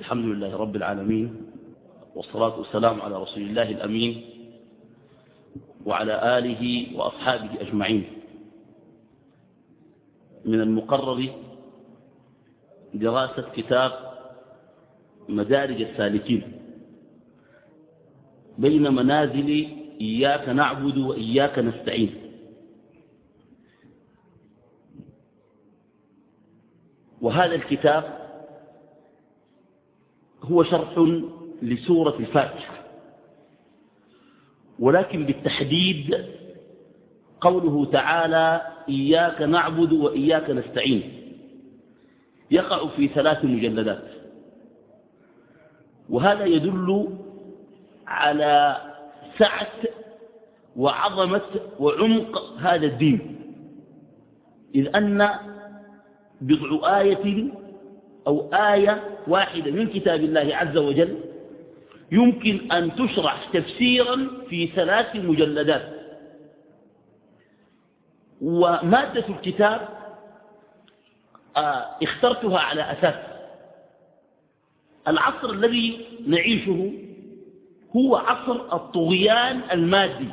الحمد لله رب العالمين والصلاة والسلام على رسول الله الأمين وعلى آله وأصحابه أجمعين. من المقرر دراسة كتاب مدارج السالكين بين منازل إياك نعبد وإياك نستعين. وهذا الكتاب هو شرح لسورة الفاتحة ولكن بالتحديد قوله تعالى إياك نعبد وإياك نستعين. يقع في ثلاث مجلدات. وهذا يدل على سعة وعظمة وعمق هذا الدين. إذ أن بضع آية أو آية واحدة من كتاب الله عز وجل يمكن أن تشرح تفسيرا في ثلاث مجلدات ومادة الكتاب آه، اخترتها على أساس العصر الذي نعيشه هو عصر الطغيان المادي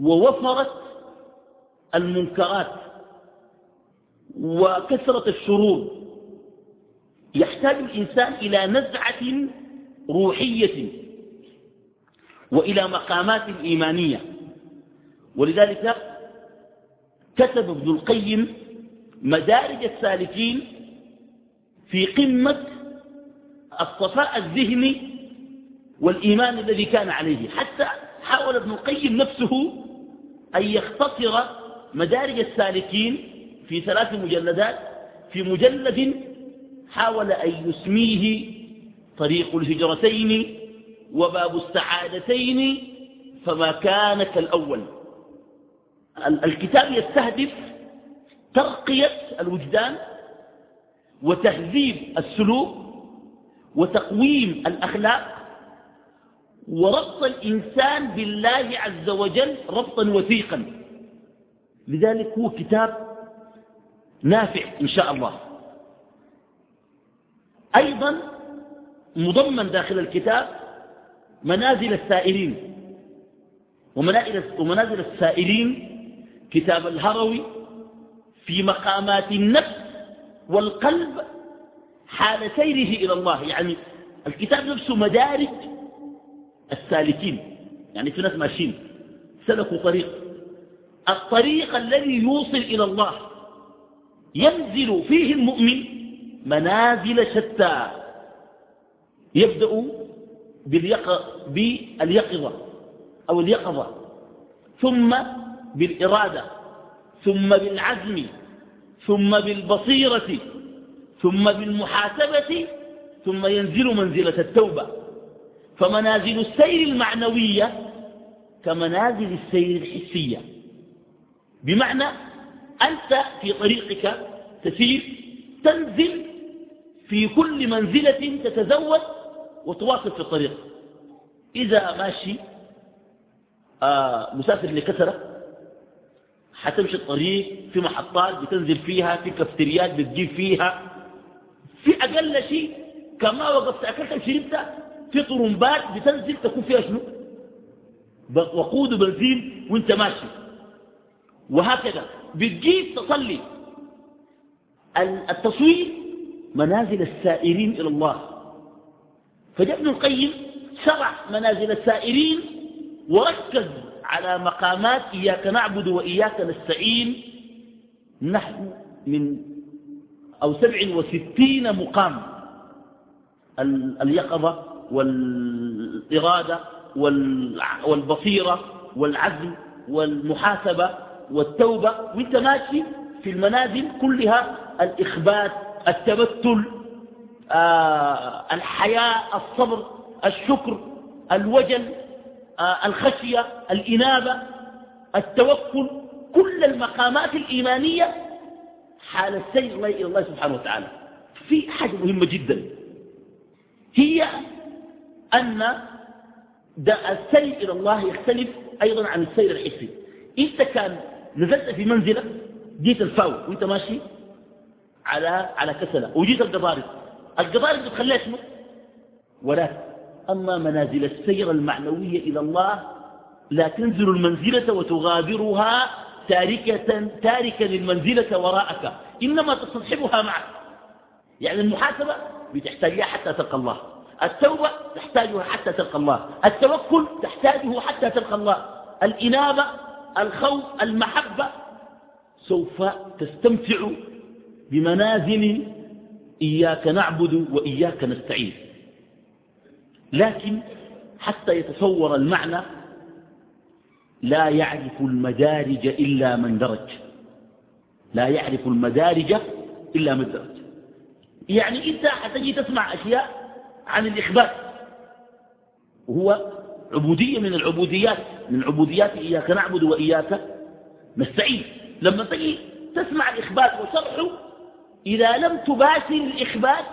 ووفرت المنكرات وكثرة الشرور. يحتاج الإنسان إلى نزعة روحية وإلى مقامات إيمانية. ولذلك كتب ابن القيم مدارج السالكين في قمة الصفاء الذهني والإيمان الذي كان عليه. حتى حاول ابن القيم نفسه أن يختصر مدارج السالكين في ثلاث مجلدات في مجلد حاول أن يسميه طريق الهجرتين وباب السعادتين فما كان كالأول. الكتاب يستهدف ترقية الوجدان وتهذيب السلوك وتقويم الأخلاق وربط الإنسان بالله عز وجل ربطا وثيقا. لذلك هو كتاب نافع إن شاء الله. أيضا مضمن داخل الكتاب منازل السائرين ومنازل السائرين كتاب الهروي في مقامات النفس والقلب حال سيره إلى الله. يعني الكتاب نفسه مدارج السالكين. يعني في ناس ماشيين. سلكوا طريق. الطريق الذي يوصل إلى الله. ينزل فيه المؤمن منازل شتى. يبدأ باليقظة أو اليقظة ثم بالإرادة ثم بالعزم ثم بالبصيرة ثم بالمحاسبة ثم ينزل منزلة التوبة. فمنازل السير المعنوية كمنازل السير الحسية. بمعنى أنت في طريقك تسير تنزل في كل منزلة تتزود وتواصل في الطريق. إذا ماشي آه مسافر لكسرة حتمشي الطريق في محطات بتنزل فيها في كافتريات بتجيب فيها. في أقل شيء كما وقفت أكلت وشربت في طرمبات بتنزل تكون فيها شنو؟ وقود بنزين وانت ماشي. وهكذا. بتجيب تصلي. التصوير منازل السائرين إلى الله. فجاء ابن القيم شرع منازل السائرين وركز على مقامات إياك نعبد وإياك نستعين. نحن من أو سبع وستين مقام. اليقظة والإرادة والبصيرة والعزم والمحاسبة والتوبة. وانت ماشي في المنازل كلها الإخبات التبتل آه الحياء الصبر الشكر الوجل آه الخشية الإنابة التوكل كل المقامات الإيمانية حال السير إلى الله سبحانه وتعالى. في حاجة مهمة جدا. هي أن السير إلى الله يختلف أيضا عن السير الحسي أنت كان نزلت في منزلة جيت الفاو وإنت ماشي على على كسلة. وجيت القضارب القضايا اللي بتخليها اسمه ولا. أما منازل السير المعنوية إلى الله لا تنزل المنزلة وتغادرها تاركة, تاركا للمنزلة وراءك. إنما تصطحبها معك. يعني المحاسبة بتحتاجها حتى تلقى الله. التوبة تحتاجها حتى تلقى الله. التوكل تحتاجه حتى تلقى الله. الإنابة الخوف المحبة سوف تستمتع بمنازل إياك نعبد وإياك نستعين. لكن حتى يتصور المعنى لا يعرف المدارج إلا من درج. لا يعرف المدارج إلا من درج. يعني أنت حتجي تسمع أشياء عن الإخبار وهو عبودية من العبوديات من عبوديات إياك نعبد وإياك نستعين. لما تجي تسمع الإخبار وشرحه إذا لم تباشر الإخبار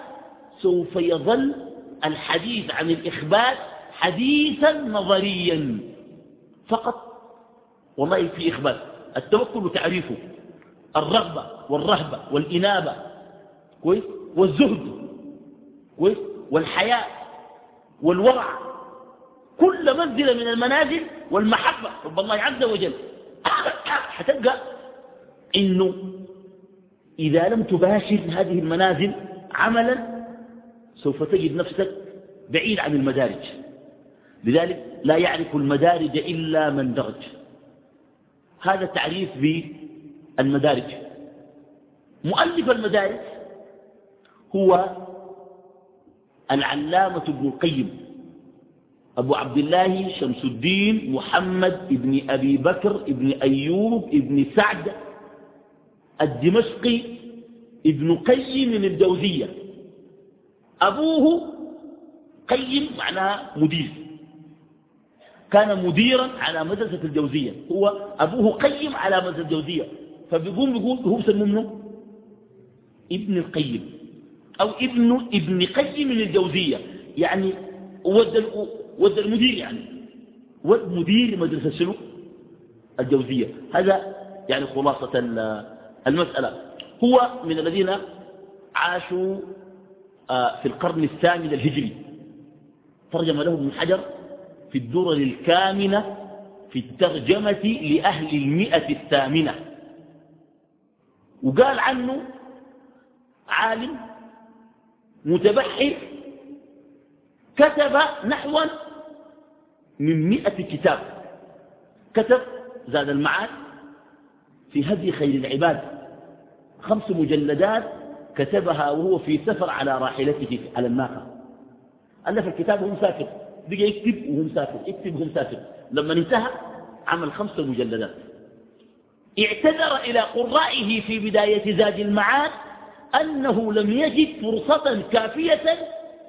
سوف يظل الحديث عن الإخبار حديثا نظريا فقط. والله في إخبار التوكل تعريفه الرغبة والرهبة والإنابة كويس؟ والزهد كويس؟ والحياء والورع كل منزلة من المنازل والمحبة. رب الله عز وجل حتلقى إنه إذا لم تباشر هذه المنازل عملا سوف تجد نفسك بعيد عن المدارج. لذلك لا يعرف المدارج إلا من درج. هذا تعريف بالمدارج. مؤلف المدارج هو العلامة ابن القيم أبو عبد الله شمس الدين محمد ابن أبي بكر ابن أيوب ابن سعد الدمشقي ابن قيم من الجوزية. أبوه قيم معناها مدير. كان مديرا على مدرسة الجوزية. هو أبوه قيم على مدرسة الجوزية. فبيقوم بيقول هو بسمه منه ابن القيم. أو ابن ابن قيم من الجوزية. يعني ود ود المدير يعني. ود مدير مدرسة شنو؟ الجوزية. هذا يعني خلاصة المسألة. هو من الذين عاشوا آه، في القرن الثامن الهجري. ترجم له ابن حجر في الدرر الكامنة في الترجمة لأهل المئة الثامنة. وقال عنه عالم متبحر كتب نحو من مئة كتاب. كتب زاد المعاد في هدي خير العباد. خمس مجلدات كتبها وهو في سفر على راحلته على الناقة. ألف الكتاب وهو مسافر. بقى يكتب وهو مسافر. يكتب وهو مسافر. لما انتهى عمل خمس مجلدات. اعتذر إلى قرائه في بداية زاد المعاد أنه لم يجد فرصة كافية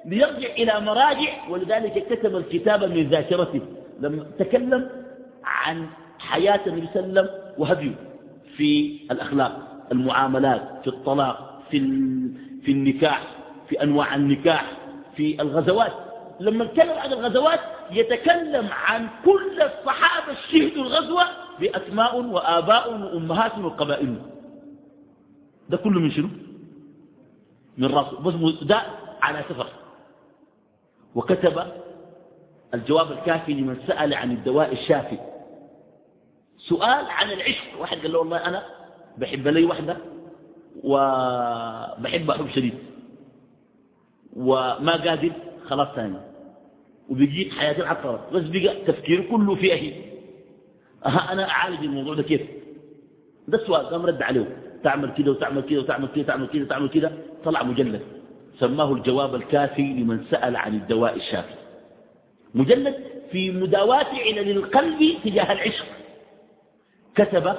ليرجع إلى مراجع ولذلك كتب الكتاب من ذاكرته. لما تكلم عن حياة النبي صلى الله عليه وسلم وهديه في الأخلاق. المعاملات في الطلاق في, في النكاح في أنواع النكاح في الغزوات. لما نتكلم عن الغزوات يتكلم عن كل الصحابة الشهدوا الغزوة بأسماء وآباء وأمهات وقبائل. ده كله من شنو؟ من راسه بس ده على سفر. وكتب الجواب الكافي لمن سأل عن الدواء الشافي. سؤال عن العشق. واحد قال له والله أنا بحب لي وحدة وبحب حب شديد وما قادر خلاص ثاني. وبيجيك حياتي العطرة بس بقى تفكير كله في أهي أها أنا أعالج الموضوع ده كيف؟ ده السؤال قام رد عليه. تعمل كده وتعمل كده وتعمل كده وتعمل كده وتعمل كده. طلع مجلد سماه الجواب الكافي لمن سأل عن الدواء الشافي. مجلد في مداواة علل القلب تجاه العشق. كتب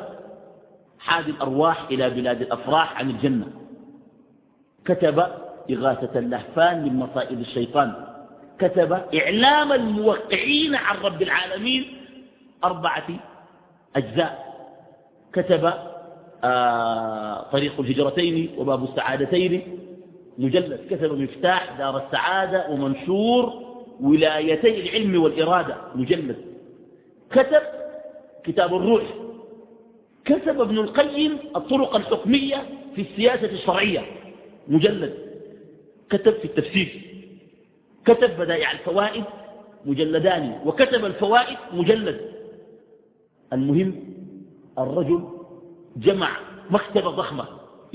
حاد الأرواح إلى بلاد الأفراح عن الجنة. كتب إغاثة اللهفان من مصائب الشيطان. كتب إعلام الموقعين عن رب العالمين أربعة أجزاء. كتب آه طريق الهجرتين وباب السعادتين. مجلد كتب مفتاح دار السعادة ومنشور ولايتي العلم والإرادة. مجلد. كتب كتاب الروح. كتب ابن القيم الطرق الحكمية في السياسة الشرعية. مجلد. كتب في التفسير. كتب بدائع الفوائد مجلدان. وكتب الفوائد مجلد. المهم الرجل جمع مكتبة ضخمة.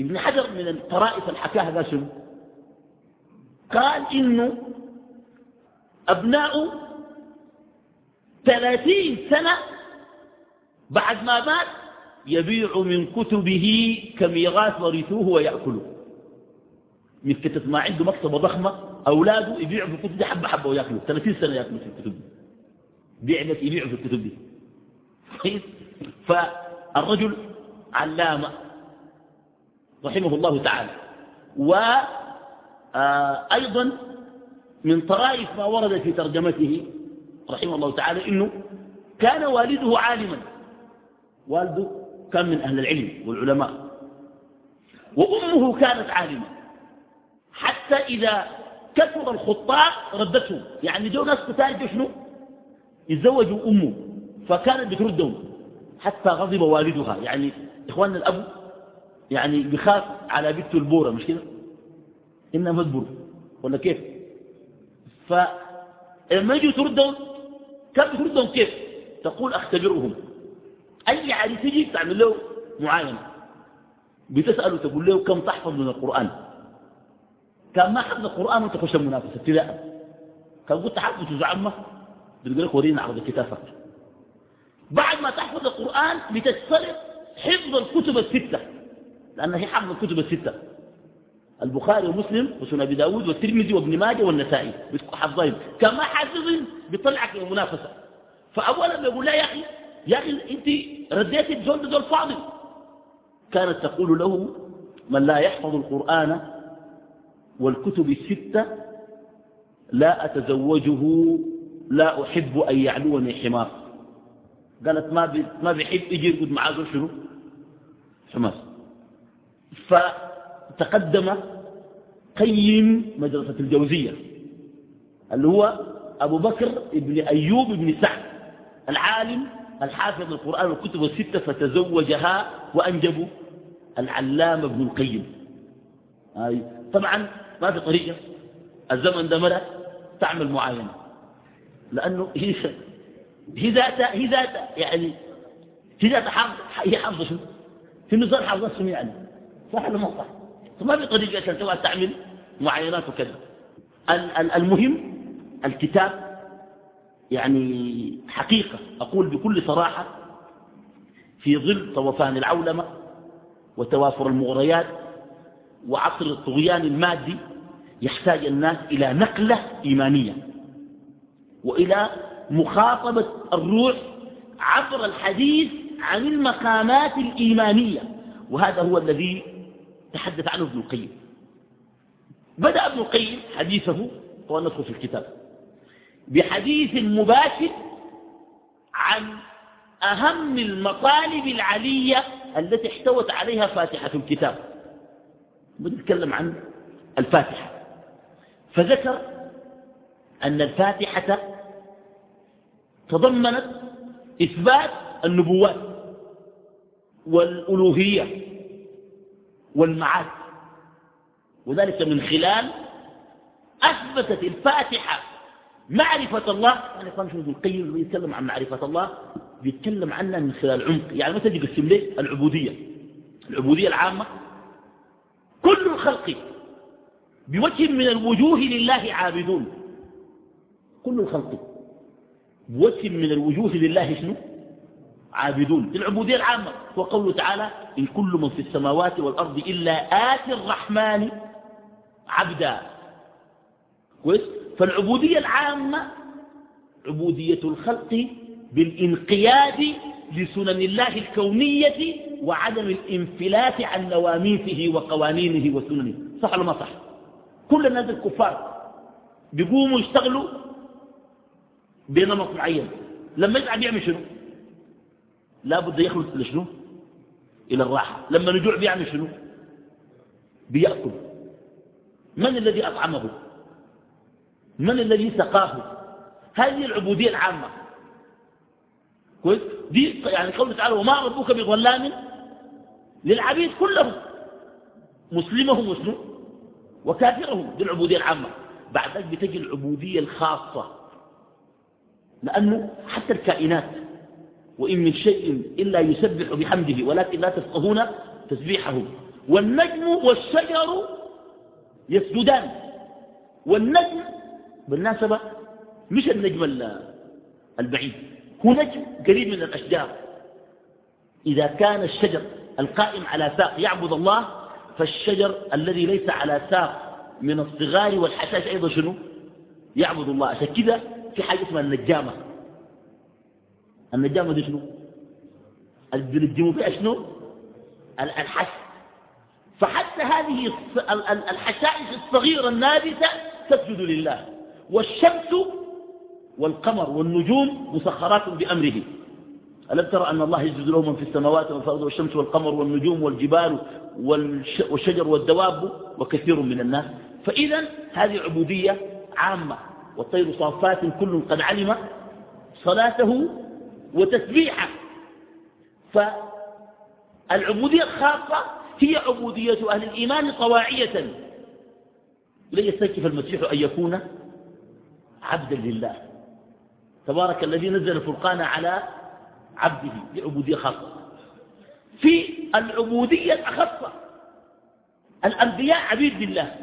ابن حجر من الطرائف الحكاها ذا شنو؟ قال إنه أبناء ثلاثين سنة بعد ما مات يبيع من كتبه كميراث ورثوه ويأكله. من كتب ما عنده مكتبة ضخمة أولاده يبيعوا في الكتب دي حبة حبة ويأكلوا. 30 سنة يأكلوا في الكتب دي. بيع بس يبيعوا في الكتب دي. فالرجل علامة رحمه الله تعالى. وأيضا آه، من طرائف ما ورد في ترجمته رحمه الله تعالى إنه كان والده عالما. والده كان من أهل العلم والعلماء. وأمه كانت عالمة. حتى إذا كثر الخطاء ردتهم يعني جو ناس كتار شنو؟ يتزوجوا أمه. فكانت بتردهم. حتى غضب والدها. يعني إخواننا الأب. يعني بخاف على بنته البورة. مش كده؟ إنها مدبر ولا كيف؟ فلما يجوا تردهم كم تردهم كيف؟ تقول أختبرهم. أي عريس يجي تعمل له معاينة. بتسأله تقول له كم تحفظ من القرآن. كان ما حفظ القرآن وانت خش المنافسة. ابتداء كان قلت حفظ جزء عمه بتقول لك ورينا عرض الكتاب. بعد ما تحفظ القرآن بتشترط حفظ الكتب الستة. لأن هي حفظ الكتب الستة. البخاري ومسلم وسنن أبي داود والترمذي وابن ماجه والنسائي. حفظين كان ما حافظين بيطلعك المنافسة. فأولا يقول لا يا أخي. يا أخي أنت رديت الزول دول فاضل كانت تقول له من لا يحفظ القرآن والكتب الستة لا أتزوجه لا أحب أن يعلوني حمار. قالت ما ما بيحب يجي يرقد معاه شنو؟ حمار. فتقدم قيم مدرسة الجوزية اللي هو أبو بكر ابن أيوب ابن سعد العالم الحافظ القرآن والكتب الستة فتزوجها وأنجبوا العلامة ابن القيم. طبعا ما في طريقة. الزمن ده مرة تعمل معاينة. لأنه هي هي ذاتها هي ذاتها يعني هي ذاتها حافظة هي حافظة شنو؟ في نظام حافظة شنو يعني؟ صح ولا ما صح؟ فما في طريقة عشان تعمل معاينات وكذا. المهم الكتاب يعني حقيقة. أقول بكل صراحة في ظل طوفان العولمة وتوافر المغريات وعصر الطغيان المادي يحتاج الناس إلى نقلة إيمانية وإلى مخاطبة الروح عبر الحديث عن المقامات الإيمانية. وهذا هو الذي تحدث عنه ابن القيم. بدأ ابن القيم حديثه وندخل في الكتاب. بحديث مباشر عن أهم المطالب العلية التي احتوت عليها فاتحة الكتاب. بنتكلم عن الفاتحة. فذكر أن الفاتحة تضمنت إثبات النبوات والألوهية والمعاد. وذلك من خلال أثبتت الفاتحة معرفة الله. يعني شو ابن القيم بيتكلم عن معرفة الله. بيتكلم عنها من خلال عمق. يعني مثلا يقسم ليه العبودية. العبودية العامة. كل الخلق بوجه من الوجوه لله عابدون. كل الخلق بوجه من الوجوه لله شنو؟ عابدون. العبودية العامة. وقوله تعالى إن كل من في السماوات والأرض إلا آتي الرحمن عبدا. كويس؟ فالعبودية العامة عبودية الخلق بالانقياد لسنن الله الكونية وعدم الانفلات عن نواميسه وقوانينه وسننه. صح ولا ما صح؟ كل الناس الكفار بيقوموا يشتغلوا بنمط معين. لما يتعب يعمل شنو؟ لا بد يخلص لشنو إلى الراحة. لما نجوع بيعمل شنو؟ بيأكل. من الذي أطعمه؟ من الذي سقاه؟ هذه العبودية العامة. كويس؟ دي يعني قوله تعالى وما ربك بظلام للعبيد كلهم. مسلمهم وشنو؟ وكافرهم دي العبودية العامة. بعد ذلك بتجي العبودية الخاصة. لأنه حتى الكائنات وإن من شيء إلا يسبح بحمده ولكن لا تفقهون تسبيحه. والنجم والشجر يسجدان. والنجم بالناسبة مش النجم البعيد هو نجم قريب من الأشجار. إذا كان الشجر القائم على ساق يعبد الله فالشجر الذي ليس على ساق من الصغار والحشاش أيضا شنو؟ يعبد الله. عشان كده في حاجة اسمها النجامة. النجامة دي شنو؟ بنجموا فيها شنو؟ الحش فحتى هذه الحشائش الصغيرة النابتة تسجد لله. والشمس والقمر والنجوم مسخرات بأمره. ألم ترى أن الله يسجد له من في السماوات والأرض والشمس والقمر والنجوم والجبال والشجر والدواب وكثير من الناس؟ فإذا هذه عبودية عامة والطير صافات كل قد علم صلاته وتسبيحه. فالعبودية الخاصة هي عبودية أهل الإيمان طواعية. لن يستكف المسيح أن يكون عبدا لله. تبارك الذي نزل الفرقان على عبده بعبودية خاصة. في العبودية الأخصة الأنبياء عبيد لله.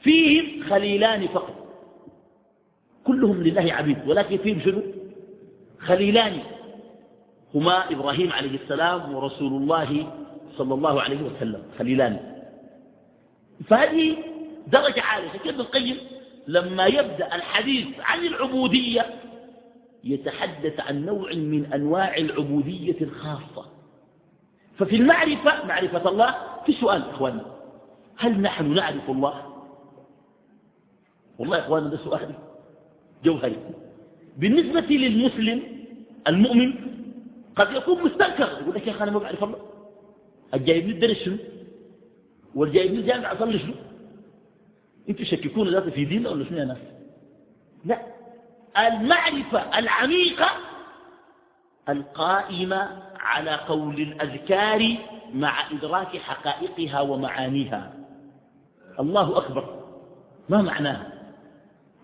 فيهم خليلان فقط. كلهم لله عبيد. ولكن فيهم شنو؟ خليلان. هما إبراهيم عليه السلام ورسول الله صلى الله عليه وسلم. خليلان. فهذه درجة عالية. ابن القيم لما يبدأ الحديث عن العبودية يتحدث عن نوع من أنواع العبودية الخاصة. ففي المعرفة معرفة الله في سؤال إخواننا هل نحن نعرف الله؟ والله يا إخواننا ده سؤال جوهري. بالنسبة للمسلم المؤمن قد يكون مستنكر يقول لك يا أخي أنا ما بعرف الله. الجايب لي الدرس شنو؟ والجايب لي الجامع أصلي شنو؟ أنتوا شككون ذاته في دين ولا شنو يا ناس؟ لا. المعرفة العميقة القائمة على قول الأذكار مع إدراك حقائقها ومعانيها. الله أكبر. ما معناها؟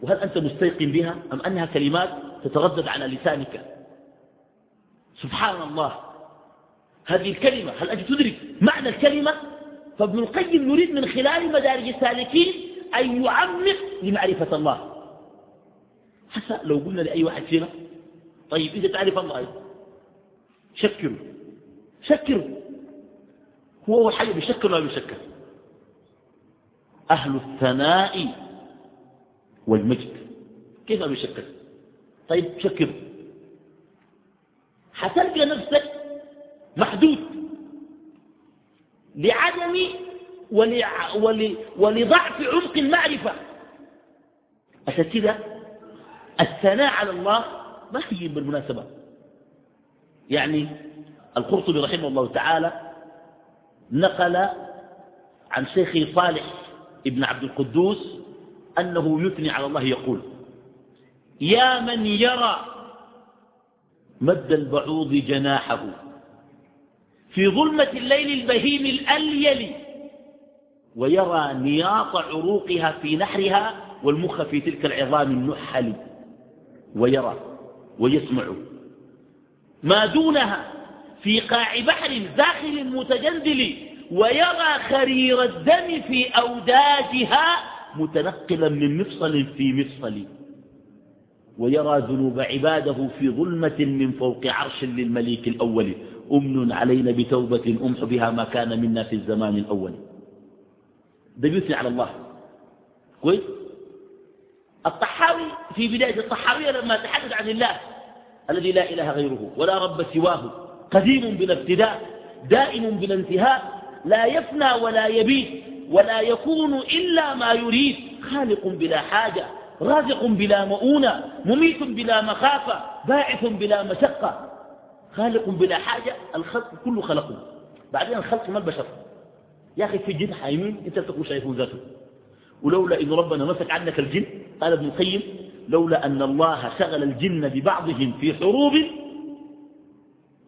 وهل أنت مستيقن بها أم أنها كلمات تتردد على لسانك؟ سبحان الله. هذه الكلمة هل أنت تدرك معنى الكلمة؟ فابن القيم يريد من خلال مدارج السالكين أن يعمق لمعرفة الله. حتى لو قلنا لأي واحد فينا طيب إذا تعرف الله شكره. شكره. هو أول حاجة بيشكر ولا بيشكر؟ أهل الثناء والمجد. كيف بيشكر؟ طيب شكره. حتلقى نفسك محدود لعدم ولضعف عمق المعرفة. عشان كده الثناء على الله ما هي بالمناسبة. يعني القرطبي رحمه الله تعالى نقل عن شيخه صالح ابن عبد القدوس أنه يثني على الله يقول يا من يرى مد البعوض جناحه في ظلمة الليل البهيم الأليل ويرى نياط عروقها في نحرها والمخ في تلك العظام النحل. ويرى ويسمع. ما دونها في قاع بحر داخل متجندل ويرى خرير الدم في أوداجها متنقلا من مفصل في مفصل. ويرى ذنوب عباده في ظلمة من فوق عرش للمليك الأول. أمن علينا بتوبة أمح بها ما كان منا في الزمان الأول. ده بيثني على الله. كويس؟ الطحاوي في بداية الطحاوية لما تحدث عن الله الذي لا إله غيره ولا رب سواه قديم بلا ابتداء دائم بلا انتهاء لا يفنى ولا يبيد ولا يكون إلا ما يريد خالق بلا حاجة رازق بلا مؤونة مميت بلا مخافة باعث بلا مشقة. خالق بلا حاجة الخلق كله خلقه. بعدين الخلق ما البشر. يا أخي في جن حايمين أنت تكون شايفون ذاته. ولولا إن ربنا مسك عنك الجن قال ابن القيم لولا أن الله شغل الجن ببعضهم في حروب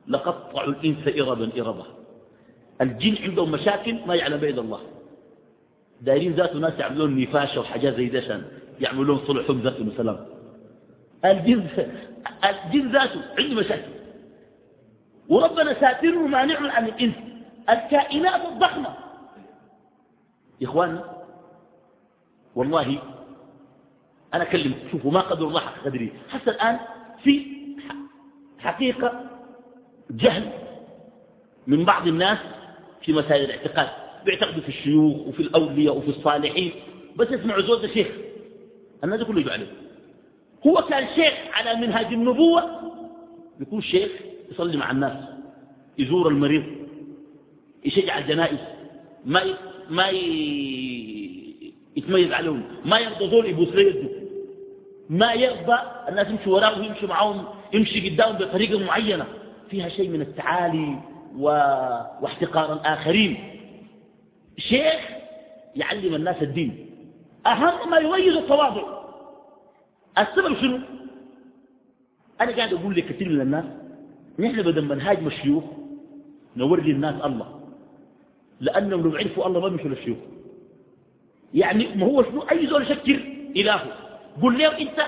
لقطعوا الإنس إربا إربا. الجن عندهم مشاكل ما يعلم بيد الله. دايرين ذاته ناس يعملون نفاشة وحاجات زي ده يعملون صلحهم ذاته مثلا الجن الجن ذاته عنده مشاكل. وربنا ساتر ومانع عن الإنس. الكائنات الضخمة. يا إخواننا والله أنا أكلم شوفوا ما قدر الله حق قدري. حتى الآن في حقيقة جهل من بعض الناس في مسائل الاعتقاد. بيعتقدوا في الشيوخ وفي الأولياء وفي الصالحين. بس يسمعوا زول شيخ الناس كله يجوا عليه. هو كان شيخ على منهاج النبوة. يكون شيخ يصلي مع الناس يزور المريض يشجع الجنائز. ما ما يتميز عليهم. ما يرضى زول يبوس يده. ما يرضى الناس يمشي وراه ويمشي معهم يمشي قدامهم بطريقة معينة. فيها شيء من التعالي و... واحتقار الآخرين شيخ يعلم الناس الدين. أهم ما يميز التواضع. السبب شنو؟ أنا قاعد أقول لكثير من الناس نحن بدل ما نهاجم الشيوخ نوري الناس الله. لأنهم لو عرفوا الله ما بيمشوا للشيوخ يعني ما هو شنو؟ أي زول يشكر إلهه. قل له أنت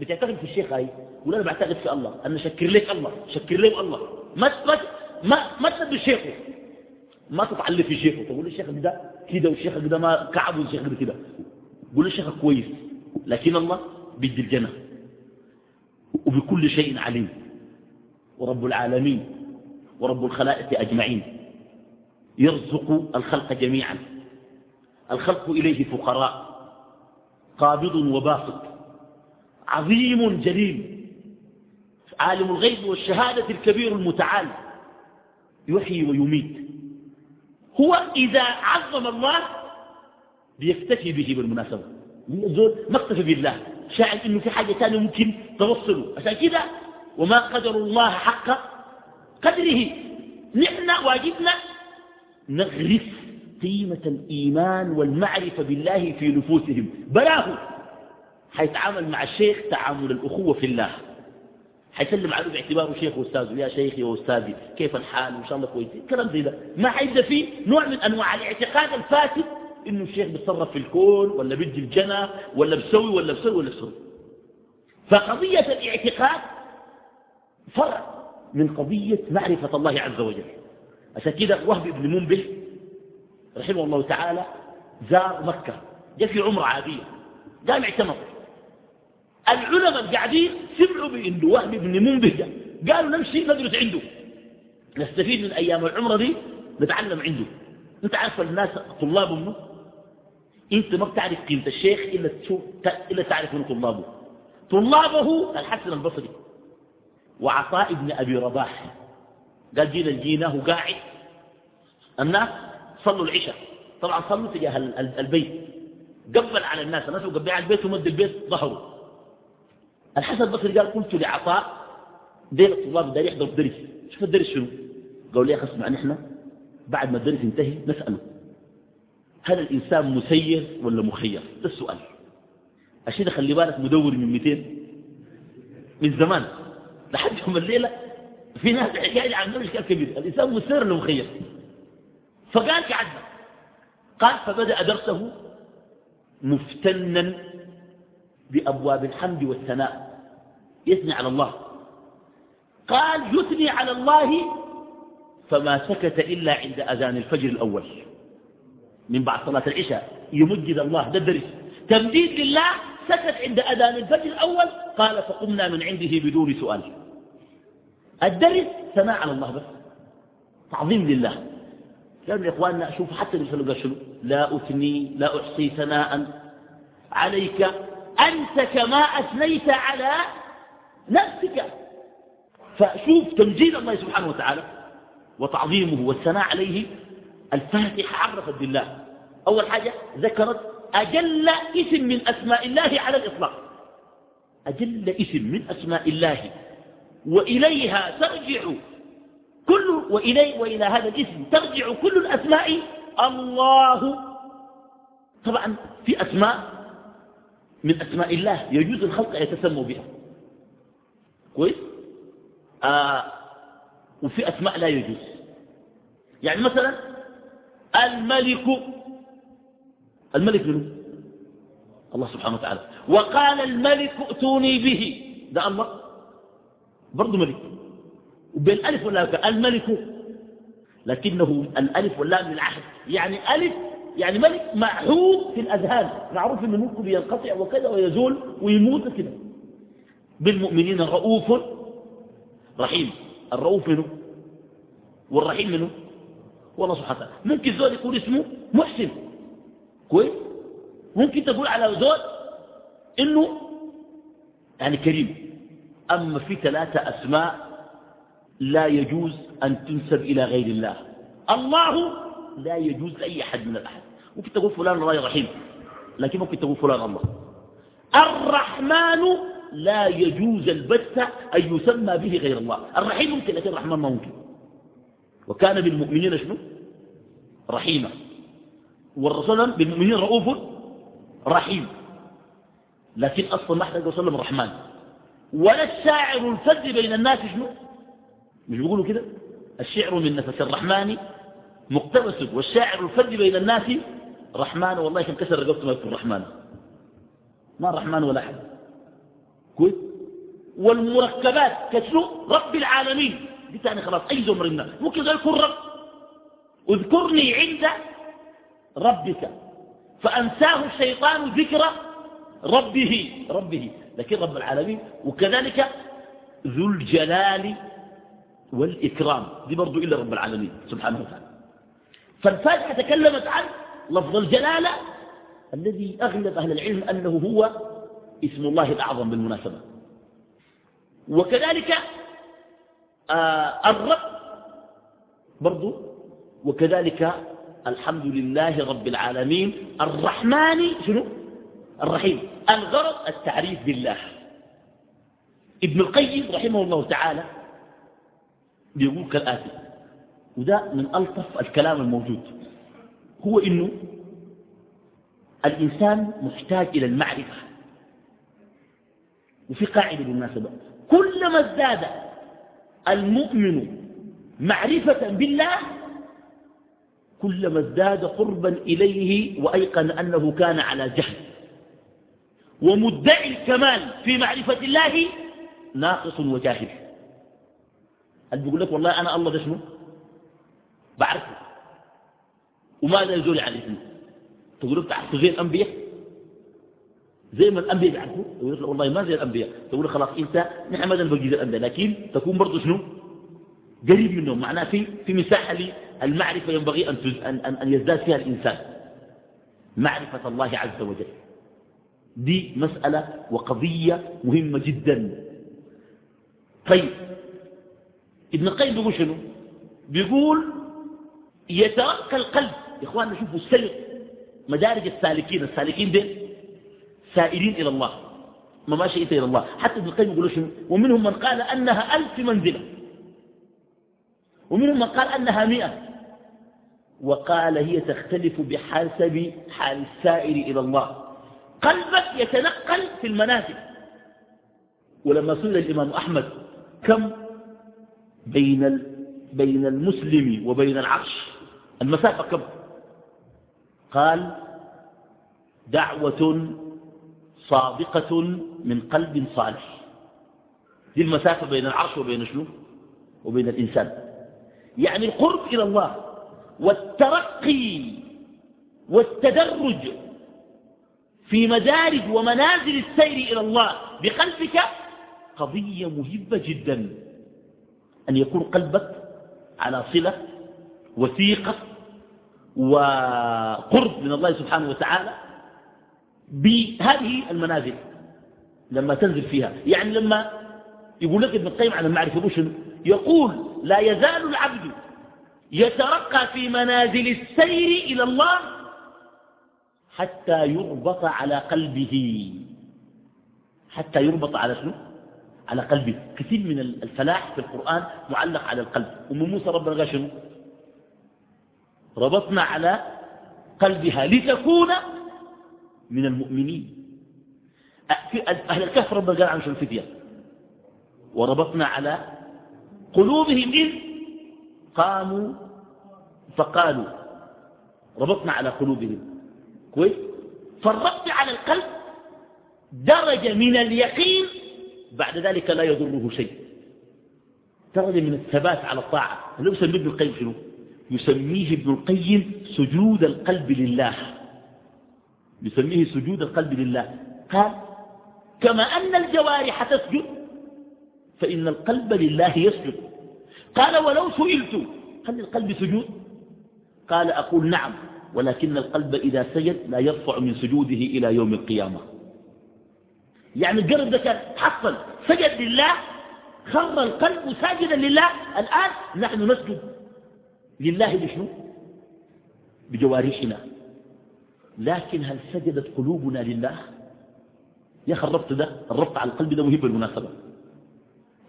بتعتقد في الشيخ هاي؟ قول أنا بعتقد في الله. أنا شكر لك الله. شكر لك الله. ما ما ما, ما تسد شيخه. ما تتعلم في شيخه. تقول الشيخ ده كده والشيخ ده ما كعب والشيخ ده كده. قول الشيخ كويس. لكن الله بيدي الجنة. وبكل شيء عليم. ورب العالمين. ورب الخلائق أجمعين. يرزق الخلق جميعا. الخلق إليه فقراء. قابض وباسط. عظيم جليل. عالم الغيب والشهادة الكبير المتعال. يحيي ويميت. هو إذا عظم الله بيكتفي به بالمناسبة. زول ما اكتفي بالله. شاعر إنه في حاجة ثانية ممكن توصله. عشان كده وما قدر الله حق قدره. نحن واجبنا نغرس قيمة الإيمان والمعرفة بالله في نفوسهم. بلاه! حيتعامل مع الشيخ تعامل الأخوة في الله. حيسلم عليه باعتباره شيخ وأستاذ. يا شيخي واستاذي كيف الحال؟ وان شاء الله كويس كلام زي ده. ما حيبدأ فيه نوع من أنواع الاعتقاد الفاسد إنه الشيخ بيتصرف في الكون ولا بيدي الجنة ولا بسوي ولا بسوي ولا بسوي فقضية الاعتقاد فرع من قضية معرفة الله عز وجل. عشان كده وهب بن منبه رحمه الله تعالى زار مكة. جاء في عمرة عادية قام اعتمر. العلماء القاعدين سمعوا بانه وهب بن منبه قالوا نمشي ندرس عنده. نستفيد من أيام العمرة دي نتعلم عنده. أنت عارف الناس طلاب منه؟ أنت ما بتعرف قيمة الشيخ إلا, تشوف إلا تعرف من طلابه. طلابه الحسن البصري وعطاء ابن أبي رباح. قال جينا جيناه قاعد. الناس صلوا العشاء. طبعا صلوا تجاه البيت. قبل على الناس الناس قبل على البيت ومد البيت ظهروا. الحسن البصري قال قلت لعطاء دين الطلاب داري يحضر الدرس. شوف الدرس شنو؟ قالوا لي أخي اسمع نحن بعد ما الدرس ينتهي نسأله. هل الإنسان مسير ولا مخير؟ ده السؤال. عشان خلي بالك مدور من 200 من زمان. لحد يوم الليلة في ناس قاعد عندهم إشكال كبير الإنسان مسير ولا مخير فقال كعدنا. قال فبدأ درسه مفتنا بأبواب الحمد والثناء. يثني على الله. قال يثني على الله فما سكت إلا عند أذان الفجر الأول. من بعد صلاة العشاء. يمجد الله. ده الدرس. تمجيد لله سكت عند أذان الفجر الأول. قال فقمنا من عنده بدون سؤال. الدرس ثناء على الله بس. تعظيم لله. قالوا يا إخواننا شوفوا حتى قال شنو؟ لا أثني لا أحصي ثناء. عليك أنت كما أثنيت على نفسك. فشوف تمجيد الله سبحانه وتعالى وتعظيمه والثناء عليه. الفاتحة عرفت بالله. أول حاجة ذكرت أجل اسم من أسماء الله على الإطلاق. أجل اسم من أسماء الله. وإليها ترجع كل وإلي وإلى هذا الاسم ترجع كل الأسماء الله. طبعا في أسماء من أسماء الله يجوز الخلق يتسموا بها. كويس؟ آه وفي أسماء لا يجوز. يعني مثلا الملك. الملك منه؟ الله سبحانه وتعالى. وقال الملك ائتوني به. ده الله. برضه ملك. وبالالف ولا الملك لكنه الألف واللام للعهد. يعني ألف يعني ملك معهود في الأذهان. معروف إن ملكه بينقطع وكذا ويزول ويموت كده بالمؤمنين رؤوف رحيم. الرؤوف منه والرحيم منه والله سبحانه وتعالى. ممكن زول يكون اسمه محسن. كويس؟ ممكن تقول على زول إنه يعني كريم. أما في ثلاثة أسماء لا يجوز أن تنسب إلى غير الله. الله لا يجوز لأي أحد من الأحد. ممكن تقول فلان الله رحيم لكن ممكن تقول فلان الله. الرحمن لا يجوز البتة أن يسمى به غير الله. الرحيم ممكن لكن الرحمن ما ممكن. وكان بالمؤمنين شنو؟ رحيما. والرسول بالمؤمنين رؤوف رحيم. لكن أصلا ما حد وسلم الرحمن ولا الشاعر الفذ بين الناس شنو؟ مش بيقولوا كده؟ الشعر من نفس الرحمن مقتبس والشاعر الفذ بين الناس رحمن. والله كان كسر رقبته ما يكون الرحمن ما الرحمن ولا أحد. كويس؟ والمركبات كشنو؟ رب العالمين. دي تاني خلاص أي زمر الناس ممكن يكون رب. اذكرني عند ربك فأنساه الشيطان ذكر ربه. ربه. لكن رب العالمين وكذلك ذو الجلال والإكرام. دي برضو إلا رب العالمين سبحانه وتعالى. فالفاتحة تكلمت عن لفظ الجلالة الذي أغلب أهل العلم أنه هو اسم الله الأعظم بالمناسبة. وكذلك آه الرب برضو وكذلك الحمد لله رب العالمين الرحمن شنو؟ الرحيم. الغرض التعريف بالله. ابن القيم رحمه الله تعالى بيقول كالآتي وده من ألطف الكلام الموجود. هو إنه الإنسان محتاج إلى المعرفة. وفي قاعدة بالمناسبة كلما ازداد المؤمن معرفة بالله كلما ازداد قربا إليه وأيقن أنه كان على جهل. ومدعي الكمال في معرفة الله ناقص وجاهل. اللي بيقول لك والله أنا الله ده بعرفه. وماذا يزول على اسمه؟ تقول له تعرف زي الأنبياء؟ زي ما الأنبياء بيعرفوا. يقول لك والله ما زي الأنبياء. تقول له خلاص أنت نحن ما نبقى زي الأنبياء لكن تكون برضه شنو؟ قريب منهم. معناه في في مساحة للمعرفة ينبغي أن, أن, أن يزداد فيها الإنسان. معرفة الله عز وجل. دي مسألة وقضية مهمة جدا. طيب ابن القيم بيقول شنو؟ بيقول يترقى القلب يا اخواننا شوفوا السير مدارج السالكين السالكين دي سائرين إلى الله ما ماشي إلى الله. حتى ابن القيم يقول شنو؟ ومنهم من قال أنها ألف منزلة. ومنهم من قال أنها مئة. وقال هي تختلف بحسب حال السائر إلى الله. قلبك يتنقل في المنازل. ولما سئل الإمام أحمد كم بين بين المسلم وبين العرش؟ المسافة كم؟ قال دعوة صادقة من قلب صالح. دي المسافة بين العرش وبين شنو؟ وبين الإنسان. يعني القرب إلى الله والترقي والتدرج في مدارج ومنازل السير إلى الله بقلبك قضية مهمة جدا. أن يكون قلبك على صلة وثيقة وقرب من الله سبحانه وتعالى بهذه المنازل. لما تنزل فيها. يعني لما يقول لك ابن القيم عن المعرفة بوشن يقول لا يزال العبد يترقى في منازل السير إلى الله حتى يربط على قلبه. حتى يربط على شنو؟ على قلبه. كثير من الفلاح في القرآن معلق على القلب. أم موسى ربنا قال شنو؟ ربطنا على قلبها لتكون من المؤمنين. أهل الكهف ربنا قال عن شو الفتية؟ وربطنا على قلوبهم إذ قاموا فقالوا ربطنا على قلوبهم. كويس؟ فالربط على القلب درجة من اليقين بعد ذلك لا يضره شيء. درجة من الثبات على الطاعة. اللي يسميه ابن القيم شنو؟ يسميه ابن القيم سجود القلب لله. يسميه سجود القلب لله. قال كما أن الجوارح تسجد فإن القلب لله يسجد. قال ولو سئلت هل القلب سجود؟ قال أقول نعم. ولكن القلب إذا سجد لا يرفع من سجوده إلى يوم القيامة. يعني القلب ده كان حصل. سجد لله خر القلب ساجدا لله. الآن نحن نسجد لله بشنو؟ بجوارحنا. لكن هل سجدت قلوبنا لله؟ يا أخي الربط ده الربط على القلب ده مهم بالمناسبة.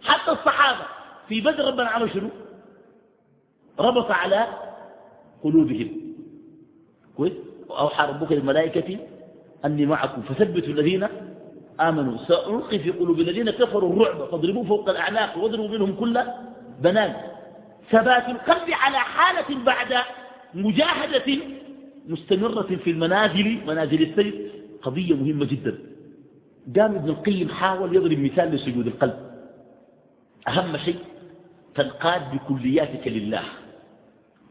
حتى الصحابة في بدر ربنا عمل شنو؟ ربط على قلوبهم. كويس؟ وأوحى ربك للملائكة أني معكم. فثبتوا الذين آمنوا. سألقي في قلوب الذين كفروا الرعب. فاضربوا فوق الأعناق واضربوا منهم كل بنان. ثبات القلب على حالة بعد مجاهدة مستمرة في المنازل. منازل السير قضية مهمة جدا. قام ابن القيم حاول يضرب مثال لسجود القلب. أهم شيء تنقاد بكلياتك لله.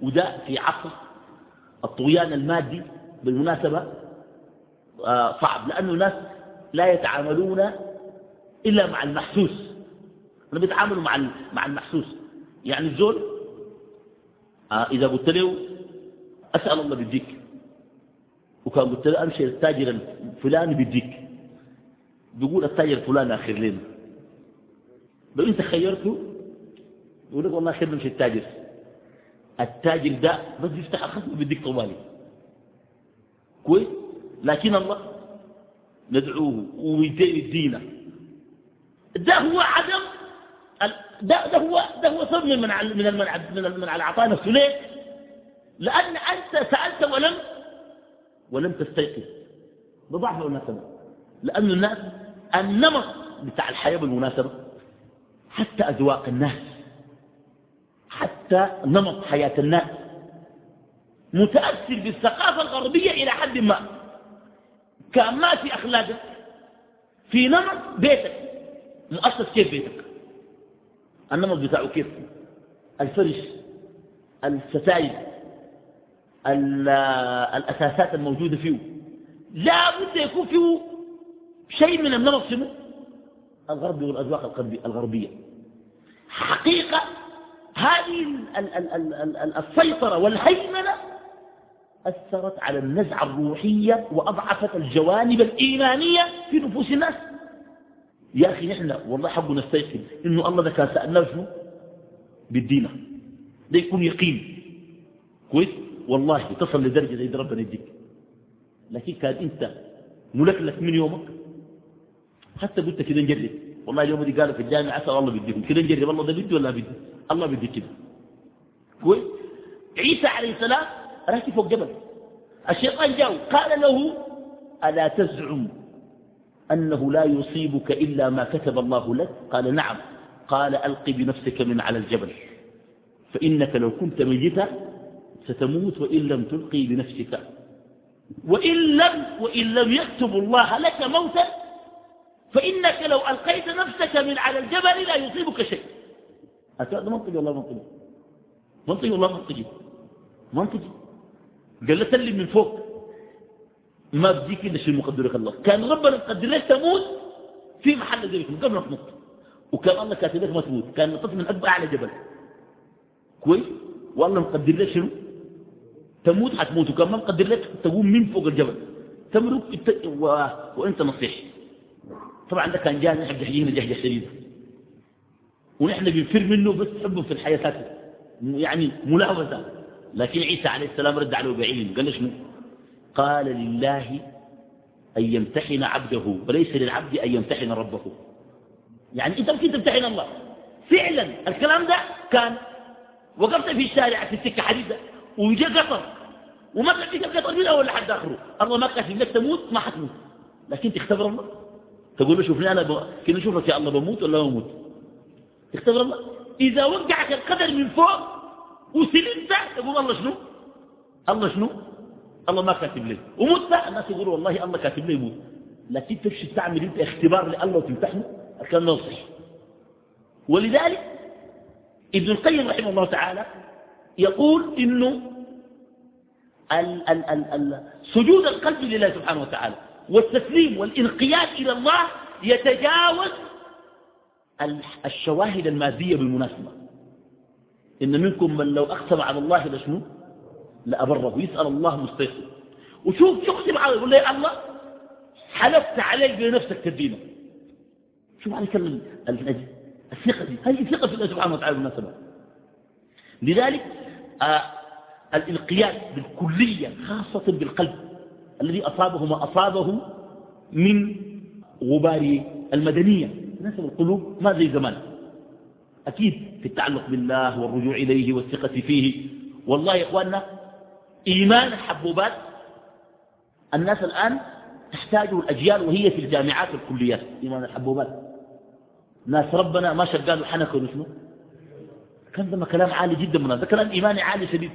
وده في عصر الطغيان المادي بالمناسبة آه، صعب لأنه الناس لا يتعاملون إلا مع المحسوس. أنا بيتعاملوا مع مع المحسوس. يعني الزول آه إذا قلت له أسأل الله بديك وكان قلت له أمشي التاجر الفلاني بديك بيقول التاجر فلان آخر لنا لو أنت خيرته يقول لك والله خير نمشي التاجر. التاجر ده بس يفتح الخصم بديك طوالي كويس؟ لكن الله ندعوه ويدينا ده هو عدم ده, ده هو ده هو سبب من من المنع من المنع العطاء نفسه. ليه؟ لأن أنت سألت ولم ولم تستيقظ. بضعف المناسبة. لأن الناس النمط بتاع الحياة بالمناسبة. حتى أذواق الناس. حتى نمط حياة الناس. متأثر بالثقافة الغربية إلى حد ما. كان ما في أخلاقك في نمط بيتك. مؤسس كيف بيتك؟ النمط بتاعه كيف؟ الفرش الستاير الأساسات الموجودة فيه. لا بد يكون فيه شيء من النمط شنو؟ الغربي والأذواق الغربية. حقيقة هذه السيطرة والهيمنة أثرت على النزعة الروحية وأضعفت الجوانب الإيمانية في نفوس الناس. يا أخي نحن والله حق نستيقن إنه الله ذكى سألنا شنو؟ بالدينة ده يكون يقين. كويس؟ والله تصل لدرجة زي ربنا يديك. لكن كان أنت ملكلك من يومك. حتى قلت كده نجرب. والله اليوم دي قالوا في الجامعة أسأل الله بديكم كده نجرب. الله ده بدي ولا بدي الله بدي كده. كويس؟ عيسى عليه السلام راكب فوق جبل. الشيطان جاء قال له ألا تزعم أنه لا يصيبك إلا ما كتب الله لك؟ قال نعم. قال ألق بنفسك من على الجبل فإنك لو كنت ميتا ستموت وإن لم تلقي بنفسك. وإن لم, وإن لم يكتب الله لك موتا فإنك لو ألقيت نفسك من على الجبل لا يصيبك شيء. هذا منطقي والله منطقي. منطقي والله منطقي. منطقي. قال له سلم من فوق. ما بديك إلا شيء مقدرك الله كان ربنا مقدر لك تموت في محل زي قبل ما تموت. وكان الله كاتب لك ما تموت. كان نطت من أكبر أعلى جبل. كويس؟ والله مقدر لك شنو؟ تموت حتموت. وكان ما مقدر لك تقوم من فوق الجبل. تمرق و... وأنت نصيح. طبعا ده كان جاهز نحب جحجينا جهجة شديدة ونحن بنفر منه بس حبه في الحياة ساكت يعني ملاوزة لكن عيسى عليه السلام رد عليه بعلم. قال شنو؟ قال لله أن يمتحن عبده. وليس للعبد أن يمتحن ربه. يعني أنت ممكن تمتحن الله. فعلا. الكلام ده كان وقفت في الشارع في السكة حديدة وجاء قطر. وما تلاقيك القطر من أول لحد آخره. الله ما كاتب لك تموت ما حتموت. لكن تختبر الله. تقول له شوفني أنا ب... كنا نشوفك يا الله بموت ولا بموت؟ تختبر الله. إذا وقعك القدر من فوق وسلمت تقول الله شنو؟ الله شنو؟ الله ما كاتب لي. ومت الناس يقولوا والله الله كاتب لي يموت لكن تمشي تعمل أنت اختبار لله وتمتحنه الكلام ما صحيح ولذلك ابن القيم رحمه الله تعالى يقول إنه ال ال ال ال سجود القلب لله سبحانه وتعالى والتسليم والانقياد إلى الله يتجاوز الشواهد المادية بالمناسبة. إن منكم من لو أقسم على الله لشنو لأبره. يسأل الله مستيقظ. وشوف يقسم على يقول لي الله حلفت عليك بنفسك تدينه شوف عليك الثقة دي؟ هذه ثقة في الله سبحانه وتعالى بالمناسبة. لذلك آه الانقياد بالكلية خاصة بالقلب الذي أصابه ما أصابه من غبار المدنية. ناس القلوب ما زي زمان. أكيد في التعلق بالله والرجوع إليه والثقة فيه. والله يا إخواننا إيمان الحبوبات الناس الآن تحتاجه الأجيال وهي في الجامعات والكليات إيمان الحبوبات. ناس ربنا ما شغالوا حنكوا شنو؟ كان ده كلام عالي جدا من هذا كلام إيماني عالي شديد.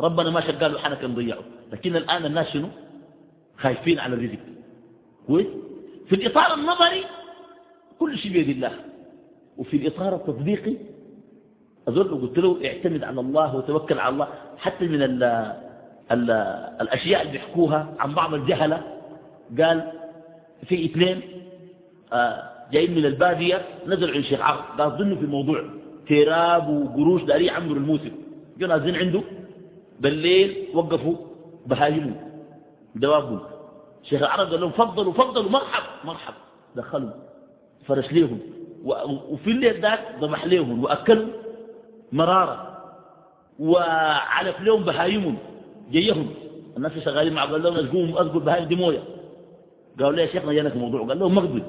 ربنا ما شغالوا حنكا نضيعه لكن الآن الناس شنو؟ خايفين على الرزق. كويس؟ في الإطار النظري كل شيء بيد الله. وفي الإطار التطبيقي أظن قلت له اعتمد على الله وتوكل على الله. حتى من ال ال الأشياء اللي بيحكوها عن بعض الجهلة. قال في اثنين آه جايين من البادية نزلوا عند شيخ عرب قال ظنوا في الموضوع. تراب وقروش داري يعمروا الموسم. جو نازلين عنده. بالليل وقفوا بهاجموا دوابهم شيخ العرب قال لهم فضلوا فضلوا مرحب مرحب. دخلوا. فرش ليهم وفي الليل ذاك ضمح ليهم وأكلوا مرارة وعلف لهم بهايمهم جيهم الناس شغالين مع قال لهم اسقوا اسقوا البهايم دي موية. قالوا لي يا شيخنا جانك موضوع. قال لهم مقبل.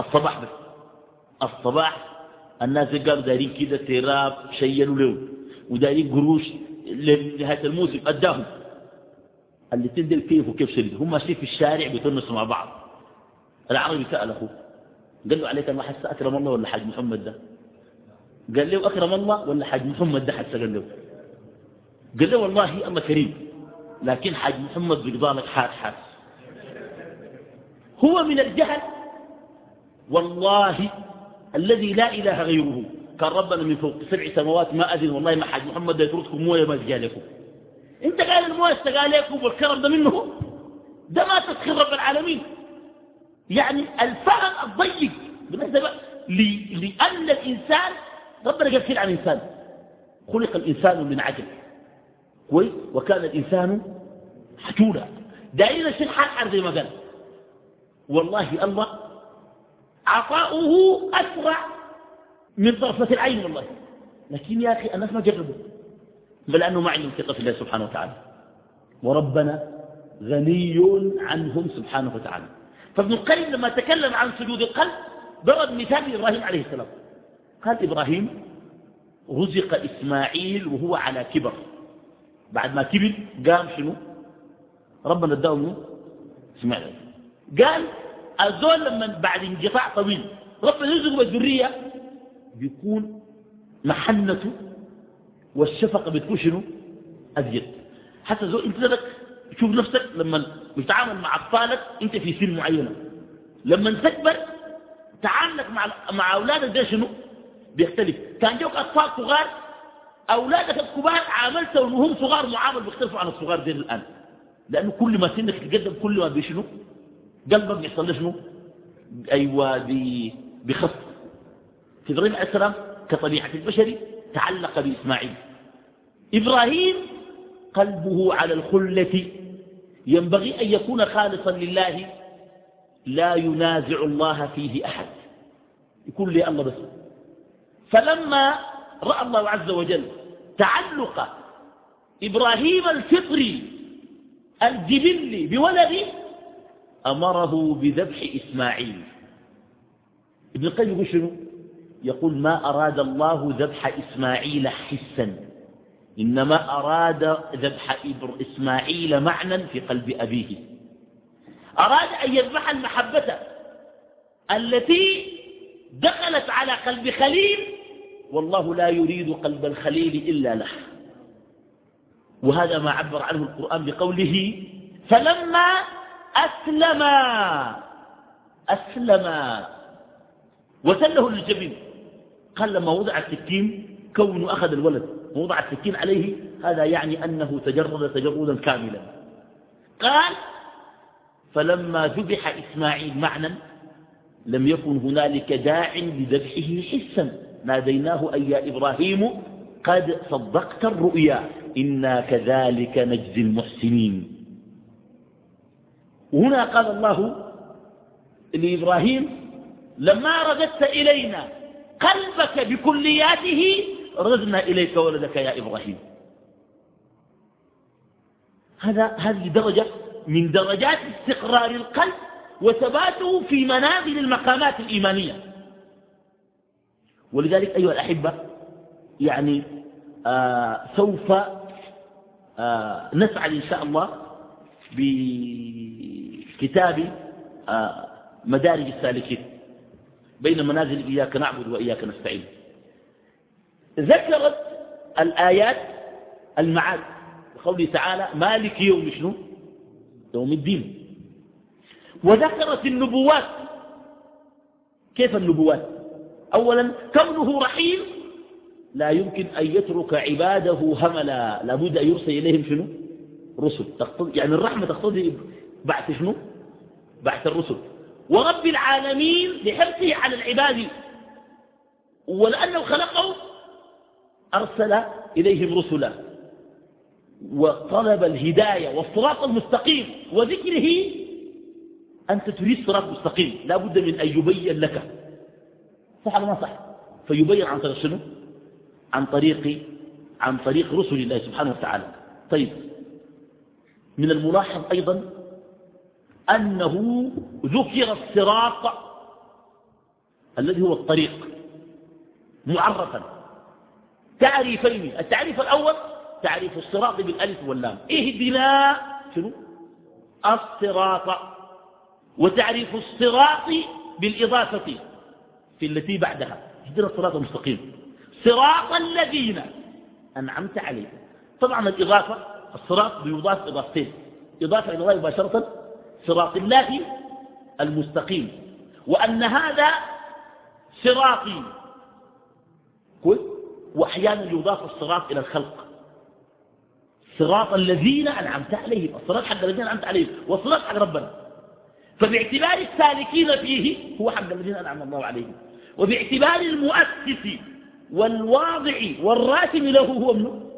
الصباح بس. الصباح الناس قالوا دايرين كده تراب شيلوا له ودايرين قروش لنهاية الموسم أداهم. اللي تندل كيف وكيف شرد هم ماشيين في الشارع بيتنسوا مع بعض. العربي سأل أخوه. قال له عليك الواحد أكرم الله ولا حاج محمد ده؟ قال له أكرم الله ولا حاج محمد ده حتى قال له. قال له والله أما كريم لكن حاج محمد بيقضى لك حاس حاس هو من الجهل والله الذي لا إله غيره. كان ربنا من فوق سبع سماوات ما أذن والله ما حاج محمد يترككم موية ما تجي لكم انت قال الموية استقى لكم والكرم ده منه؟ ده ما تسخر رب العالمين. يعني الفهم الضيق لأن الإنسان ربنا قال كثير عن الإنسان خلق الإنسان من عجل. كويس؟ وكان الإنسان حجولا. دائما الشيء حال زي ما قال والله الله عطاؤه أسرع من طرفة العين والله. لكن يا أخي الناس ما جربوا. بل أنه ما عندهم ثقة في الله سبحانه وتعالى. وربنا غني عنهم سبحانه وتعالى. فابن القيم لما تكلم عن سجود القلب ضرب مثال إبراهيم عليه السلام. قال إبراهيم رزق إسماعيل وهو على كبر. بعد ما كبر قام شنو؟ ربنا اداه منه إسماعيل. قال الزول لما بعد انقطاع طويل ربنا يرزقه بالذرية بيكون محنته والشفقة بتكون شنو؟ أزيد. حتى زول انت تشوف نفسك لما بتتعامل مع أطفالك أنت في سن معينة. لما تكبر تعاملك مع مع أولادك ده شنو؟ بيختلف. كان جوك أطفال صغار أولادك الكبار عاملتهم وهم صغار معامل بيختلفوا عن الصغار دي الآن. لأنه كل ما سنك تقدم كل ما بيشنو قلبك بيحصل شنو؟ أيوة بخف في إبراهيم عليه السلام؟ كطبيعة البشر تعلق بإسماعيل. إبراهيم قلبه على الخلة ينبغي أن يكون خالصا لله لا ينازع الله فيه أحد. يكون لي الله بس. فلما رأى الله عز وجل تعلق إبراهيم الفطري الجبلي بولده أمره بذبح إسماعيل. ابن القيم يقول شنو؟ يقول ما أراد الله ذبح إسماعيل حسا. إنما أراد ذبح إسماعيل معنى في قلب أبيه. أراد أن يذبح المحبة التي دخلت على قلب خليل والله لا يريد قلب الخليل إلا له. وهذا ما عبر عنه القرآن بقوله فلما أسلما أسلما وتله للجبين. قال لما وضع السكين كونه أخذ الولد. ووضع السكين عليه هذا يعني أنه تجرد تجردا كاملا. قال فلما ذبح إسماعيل معنى لم يكن هنالك داع لذبحه حسا. ناديناه أي يا إبراهيم قد صدقت الرؤيا إنا كذلك نجزي المحسنين. وهنا قال الله لإبراهيم لما رددت إلينا قلبك بكلياته رددنا إليك ولدك يا إبراهيم. هذا هذه درجة من درجات استقرار القلب وثباته في منازل المقامات الإيمانية. ولذلك أيها الأحبة يعني آه سوف آه نسعد إن شاء الله بكتاب آه مدارج السالكين. بين منازل إياك نعبد وإياك نستعين. ذكرت الآيات المعاد. قوله تعالى مالك يوم شنو؟ يوم الدين. وذكرت النبوات. كيف النبوات؟ أولا كونه رحيم لا يمكن أن يترك عباده هملا. لابد أن يرسل إليهم شنو؟ رسل. يعني الرحمة تقتضي بعث شنو؟ بعث الرسل. ورب العالمين لحرصه على العباد. ولأنه خلقهم أرسل إليهم رسلا وطلب الهداية والصراط المستقيم وذكره أنت تريد صراط مستقيم لا بد من أن يبين لك. صح ولا ما صح؟ فيبين عن طريق شنو؟ عن طريق عن طريق رسل الله سبحانه وتعالى. طيب من الملاحظ أيضا أنه ذكر الصراط الذي هو الطريق معرفا. تعريفين التعريف الأول تعريف الصراط بالألف واللام. اهدنا شنو؟ الصراط. وتعريف الصراط بالإضافة في التي بعدها. اهدنا الصراط المستقيم. صراط الذين أنعمت عليهم. طبعا الإضافة الصراط بيضاف إضافتين. إضافة إلى الله مباشرة صراط الله المستقيم. وأن هذا صراطي. كويس؟ وأحيانا يضاف الصراط إلى الخلق. صراط الذين أنعمت عليهم. الصراط حق الذين أنعمت عليهم. والصراط حق ربنا. فباعتبار السالكين فيه هو حق الذين أنعم الله عليهم. وباعتبار المؤسس والواضع والراسم له هو منه.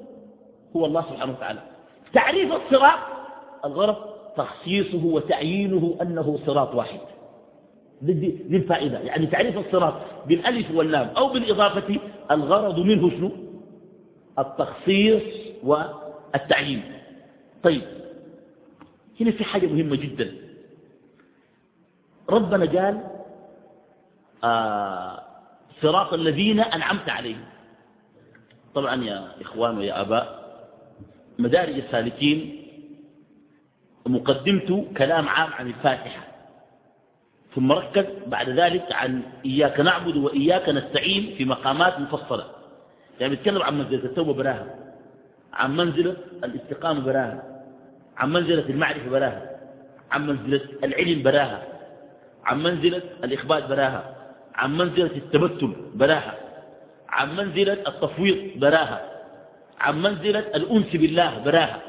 هو الله سبحانه وتعالى. تعريف الصراط الغرض تخصيصه وتعيينه أنه صراط واحد. دي الفائدة. يعني تعريف الصراط بالألف واللام أو بالإضافة الغرض منه شنو؟ التخصيص والتعيين. طيب هنا في حاجة مهمة جدا. ربنا قال آه صراط الذين أنعمت عليهم. طبعا يا إخوان ويا أباء مدارج السالكين مقدمته كلام عام عن الفاتحة. ثم ركز بعد ذلك عن إياك نعبد وإياك نستعين في مقامات مفصلة. يعني بيتكلم عن منزلة التوبة براها عن منزلة الاستقامة براها عن منزلة المعرفة براها عن منزلة العلم براها عن منزلة الإخبات براها عن منزلة التبتل براها عن منزلة التفويض براها عن منزلة الأنس بالله براها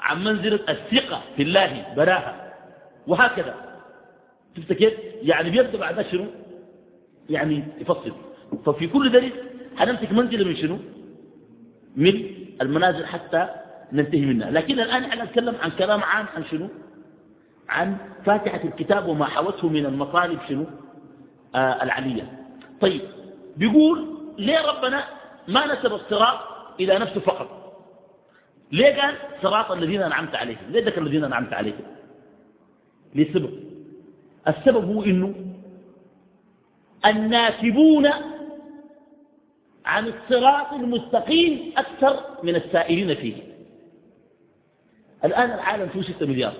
عن منزلة الثقة في الله براها وهكذا. شفت كيف؟ يعني بيبدأ بعد شنو؟ يعني يفصل. ففي كل ذلك حنمسك منزلة من شنو؟ من المنازل حتى ننتهي منها. لكن الآن إحنا نتكلم عن كلام عام عن شنو؟ عن فاتحة الكتاب وما حوته من المطالب شنو؟ آه العلية. طيب بيقول ليه ربنا ما نسب الصراط إلى نفسه فقط؟ ليه قال صراط الذين أنعمت عليهم؟ ليه ذكر الذين أنعمت عليهم؟ لسبب. السبب هو إنه الناسبون عن الصراط المستقيم أكثر من السائرين فيه. الآن العالم فيه ستة مليار.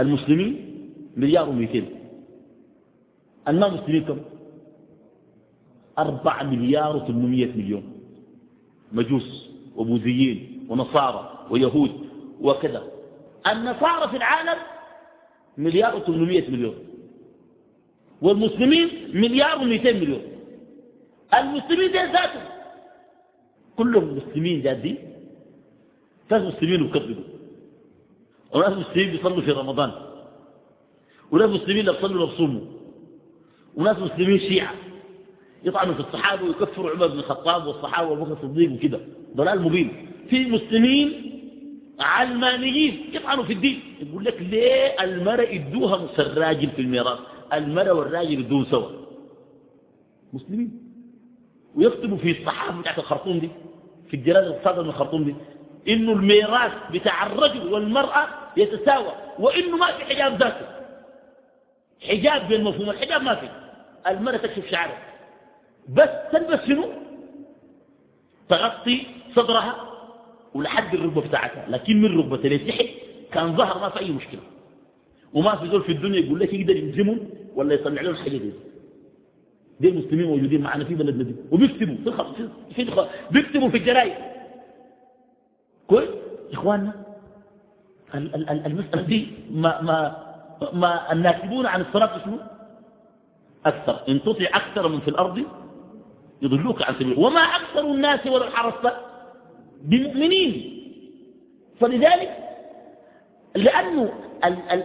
المسلمين مليار ومئتين. الما مسلمين كم؟ أربع مليار وثمانمائة مليون. مجوس وبوذيين ونصارى ويهود وكذا. النصارى في العالم مليار و800 مليون. والمسلمين مليار و200 مليون. المسلمين دي ذاتهم. كلهم مسلمين جادين ناس مسلمين وكذبوا. وناس مسلمين بيصلوا في رمضان. وناس مسلمين بيصلوا لا بيصوموا وناس مسلمين شيعة. يطعنوا في الصحابة ويكفروا عمر بن الخطاب والصحابة وأبو بكر الصديق وكده. ضلال مبين. في مسلمين علمانيين يطعنوا في الدين. يقول لك ليه المرأة يدوها نص الراجل في الميراث؟ المرأة والراجل يدوه سوا. مسلمين. ويكتبوا في الصحافة بتاعت الخرطوم دي في الجرائد الصادرة من الخرطوم دي إنه الميراث بتاع الرجل والمرأة يتساوى وإنه ما في حجاب ذاته. حجاب بين مفهوم الحجاب ما في. المرأة تكشف شعرها. بس تلبس شنو؟ تغطي صدرها ولحد الركبة بتاعتها. لكن من ركبة لتحت كان ظهر ما في أي مشكلة. وما في زول في الدنيا يقول لك يقدر يلزمهم ولا يطلع لهم حاجة دي. دي المسلمين موجودين معنا في بلدنا دي. وبيكتبوا في الخط في الخط بيكتبوا في الجرايد كويس؟ إخواننا المسألة دي ما ما ما الناكبون عن الصلاة شنو؟ أكثر. إن تطع أكثر من في الأرض يضلوك عن سبيل وما أكثر الناس ولو حرصت بمؤمنين فلذلك لأنه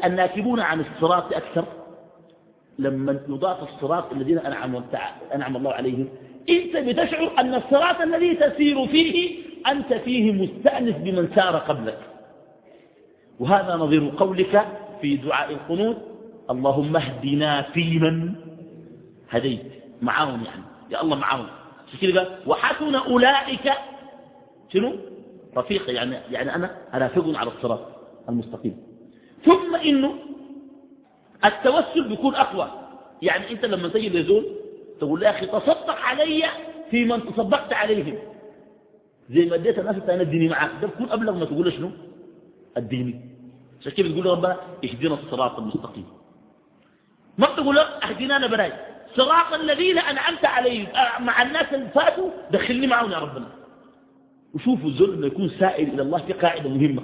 الناكبون عن الصراط أكثر. لما يضاف الصراط الذين أنعم, أنعم الله عليهم أنت بتشعر أن الصراط الذي تسير فيه أنت فيه مستأنس بمن سار قبلك. وهذا نظير قولك في دعاء القنوت. اللهم اهدنا فيمن هديت. معاهم يعني. يا الله معاهم كده وحسن أولئك شنو؟ رفيق يعني, يعني أنا أرافقهم على الصراط المستقيم. ثم إنه التوسل بيكون أقوى. يعني أنت لما تجي لزول تقول يا أخي تصدق علي في من تصدقت عليهم. زي ما اديت الناس الثانية اديني معاك. ده بكون أبلغ ما تقول شنو؟ اديني عشان كده بتقول ربنا اهدنا الصراط المستقيم. ما بتقول اهدنا أنا براي. صراط الذين أنعمت عليهم. مع الناس اللي فاتوا دخلني معهم يا ربنا. وشوفوا الزول لما يكون سائل إلى الله في قاعدة مهمة.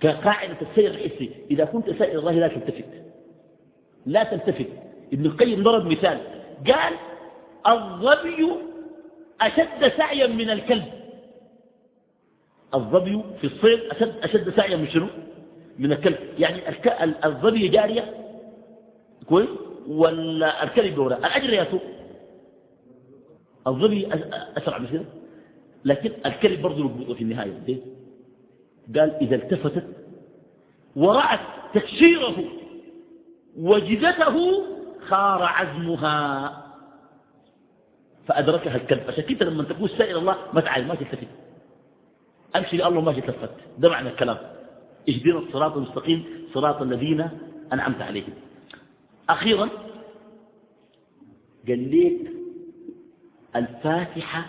كقاعدة السير الحسي إذا كنت سائل الله لا تلتفت. لا تلتفت. ابن القيم ضرب مثال. قال الظبي أشد سعيا من الكلب. الظبي في الصيد أشد, أشد سعيا من شنو؟ من الكلب. يعني الظبي جارية؟ كويس؟ ولا الكلب دورة الأجر يا سوء الظبي أسرع من كده؟ لكن الكلب برضه في النهاية قال إذا التفتت ورأت تكشيره وجدته خار عزمها فأدركها الكلب. عشان كده لما تقول سائل الله ما تعال ما تلتفت. أمشي لله ما تلتفت. ده معنى الكلام. اهدنا الصراط المستقيم صراط الذين أنعمت عليهم. أخيرا قال ليك الفاتحة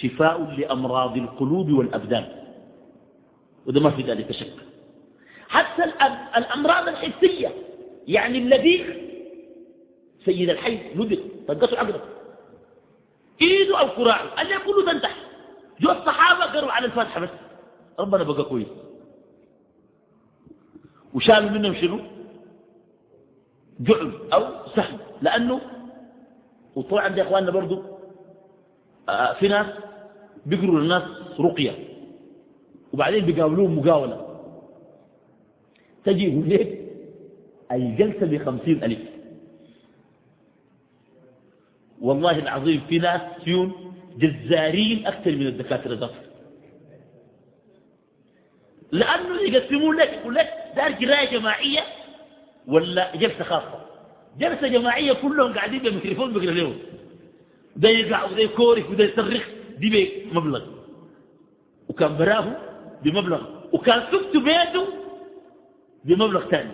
شفاء لأمراض القلوب والأبدان. وده ما في ذلك شك. حتى الأمراض الحسية. يعني الذي سيد الحي لدغ طقته عقرب إيده أو كراعه. اللي كله تنتح جو الصحابة قروا على الفاتحة بس. ربنا بقى كويس. وشالوا منهم شنو؟ جعل أو سهم. لأنه وطبعا يا إخواننا برضو آه في ناس بيقروا للناس رقية. وبعدين بيقاولوهم مقاولة. تجي يقول لك الجلسة بخمسين ألف. والله العظيم في ناس فيهم جزارين أكثر من الدكاترة ذات. لأنه يقسمون لك يقول لك دار قراية جماعية ولا جلسة خاصة؟ جلسة جماعية كلهم قاعدين بالميكروفون بيقرأ لهم. ده يقع وده يكورك وده يصرخ دي بمبلغ وكان براه بمبلغ وكان سكت بيته بمبلغ ثاني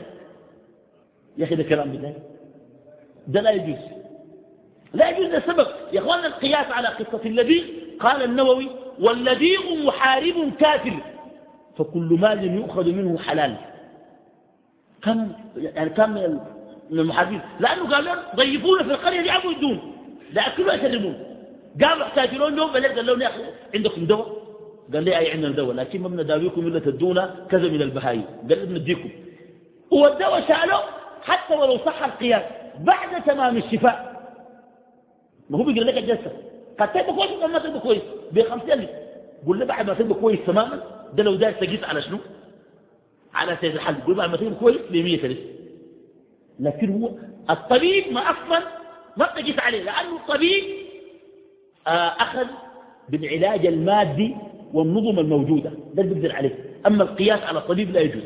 يا أخي ده كلام بالله ده لا يجوز. لا يجوز لسبب يا أخوانا القياس على قصة الذي قال النووي والذي محارب كافر فكل مال يؤخذ منه حلال. كم يعني كم من المحاربين؟ لأنه قال لهم ضيفونا في القرية يلعبوا يدون لا أكلوا يشربون قاموا احتاجوا لهم بلد قال لهم يا أخي عندكم دواء؟ قال لي أي عندنا دواء لكن ما بنداويكم إلا تدونا كذا من البهايم. قال لي بنديكم. والدواء شاله حتى ولو صح القياس بعد تمام الشفاء. ما هو بيقول لك الجلسة. قد تبقى كويس ولا ما تبقى كويس؟ بخمسين ألف قول له بعد ما تبقى كويس تماما ده لو داير تقيس على شنو؟ على سيد الحل قول بعد ما تبقى كويس ب 100 ألف لكن هو الطبيب ما أصلا ما تقيس عليه لأنه الطبيب آه، أخذ بالعلاج المادي والنظم الموجودة ده بيقدر عليه. أما القياس على الطبيب لا يجوز.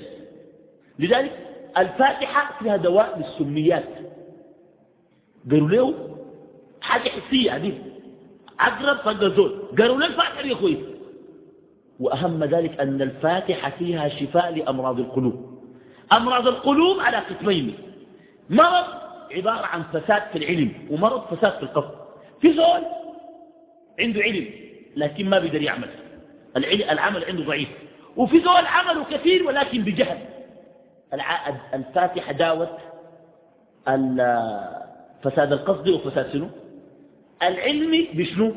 لذلك الفاتحة فيها دواء للسميات. قالوا له حاجة حسية هذه عقرب فقال زول قالوا له الفاتحة يا كويس وأهم ذلك أن الفاتحة فيها شفاء لأمراض القلوب. أمراض القلوب على قسمين. مرض عبارة عن فساد في العلم ومرض فساد في القصد. في زول عنده علم لكن ما بيقدر يعمل. العمل عنده ضعيف. وفي زول عمله كثير ولكن بجهل. الفاتحة داوت فساد القصد وفساد شنو؟ العلم بشنو؟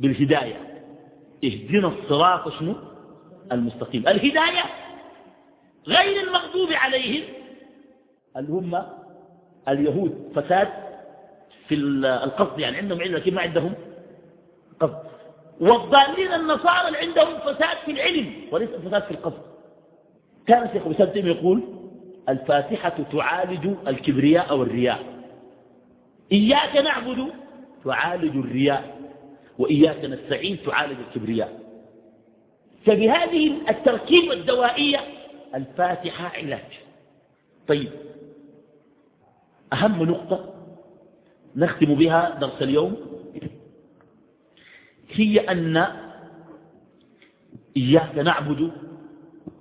بالهداية. اهدنا الصراط شنو؟ المستقيم. الهداية غير المغضوب عليهم. اللي هم اليهود فساد في القصد يعني عندهم علم لكن ما عندهم قصد. والضالين النصارى اللي عندهم فساد في العلم وليس فساد في القصد. كان الشيخ مسلم يقول الفاتحة تعالج الكبرياء والرياء. إياك نعبد تعالج الرياء وإياك نستعين تعالج الكبرياء. فبهذه التركيبة الدوائية الفاتحة علاج. طيب أهم نقطة نختم بها درس اليوم هي أن إياك نعبد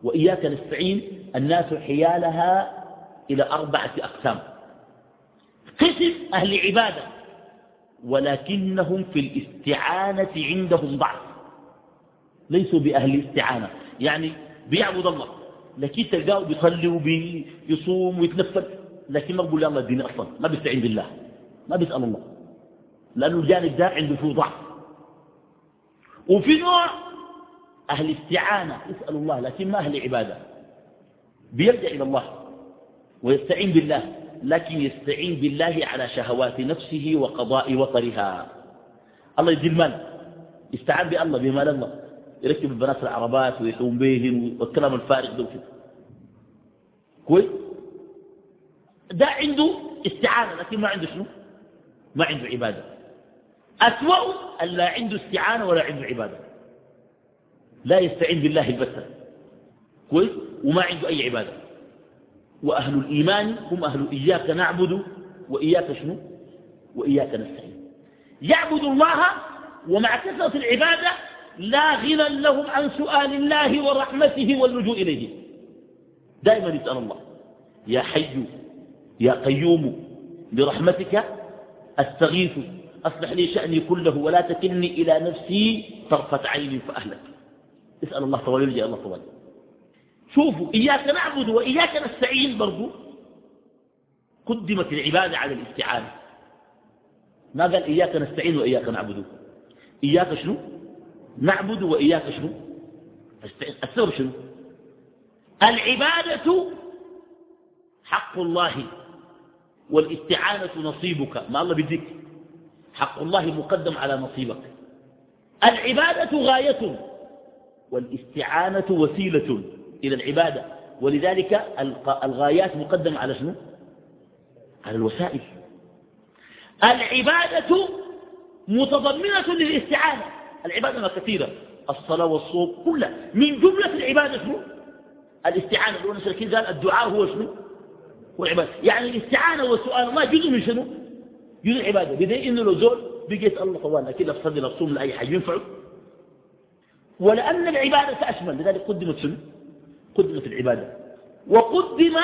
وإياك نستعين الناس حيالها إلى أربعة أقسام. قسم أهل عبادة ولكنهم في الاستعانة عندهم ضعف. ليسوا بأهل استعانة يعني بيعبد الله لكن تلقاه بيصلي وبيصوم ويتنفل. لكن ما بقول الله الدين أصلا. ما بيستعين بالله. ما بيسأل الله. لأنه الجانب ده عنده فيه ضعف. وفي نوع أهل استعانة يسأل الله لكن ما أهل عبادة. بيرجع إلى الله ويستعين بالله لكن يستعين بالله على شهوات نفسه وقضاء وطرها. الله يدي المال. يستعان بالله بمال الله. يركب البنات العربات ويحوم بهم والكلام الفارغ ده كويس؟ ده عنده استعانة لكن ما عنده شنو؟ ما عنده عبادة. أسوأ أن لا عنده استعانة ولا عنده عبادة. لا يستعين بالله البتة. كويس؟ وما عنده أي عبادة. وأهل الإيمان هم أهل إياك نعبد وإياك شنو؟ وإياك نستعين. يعبد الله ومع كثرة العبادة لا غنى لهم عن سؤال الله ورحمته واللجوء إليه. دائما يسأل الله. يا حي يا قيوم برحمتك أستغيث. أصلح لي شأني كله ولا تكلني إلى نفسي طرفة عين فأهلك. اسأل الله طوال يلجأ الله طوال شوفوا إياك نعبد وإياك نستعين برضو. قدمت العبادة على الاستعانة. ما قال إياك نستعين وإياك نعبد؟ إياك شنو؟ نعبد وإياك شنو؟ السبب شنو؟ العبادة حق الله. والإستعانة نصيبك. ما الله بيديك حق الله مقدم على نصيبك. العبادة غاية. والإستعانة وسيلة إلى العبادة. ولذلك الغايات مقدمة على شنو؟ على الوسائل. العبادة متضمنة للاستعانة. العبادة كثيرة. الصلاة والصوم كلها. من جملة العبادة شنو؟ الاستعانة. لو نسأل قال الدعاء هو شنو؟ هو العبادة يعني الاستعانة وسؤال الله جزء من شنو؟ جزء العبادة بدي إنه لو زول بقيت الله طوال كده افصل الصوم لأي حاجة ينفعه. ولأن العبادة أشمل لذلك قدمت شنو؟ قدمت العبادة. وقدم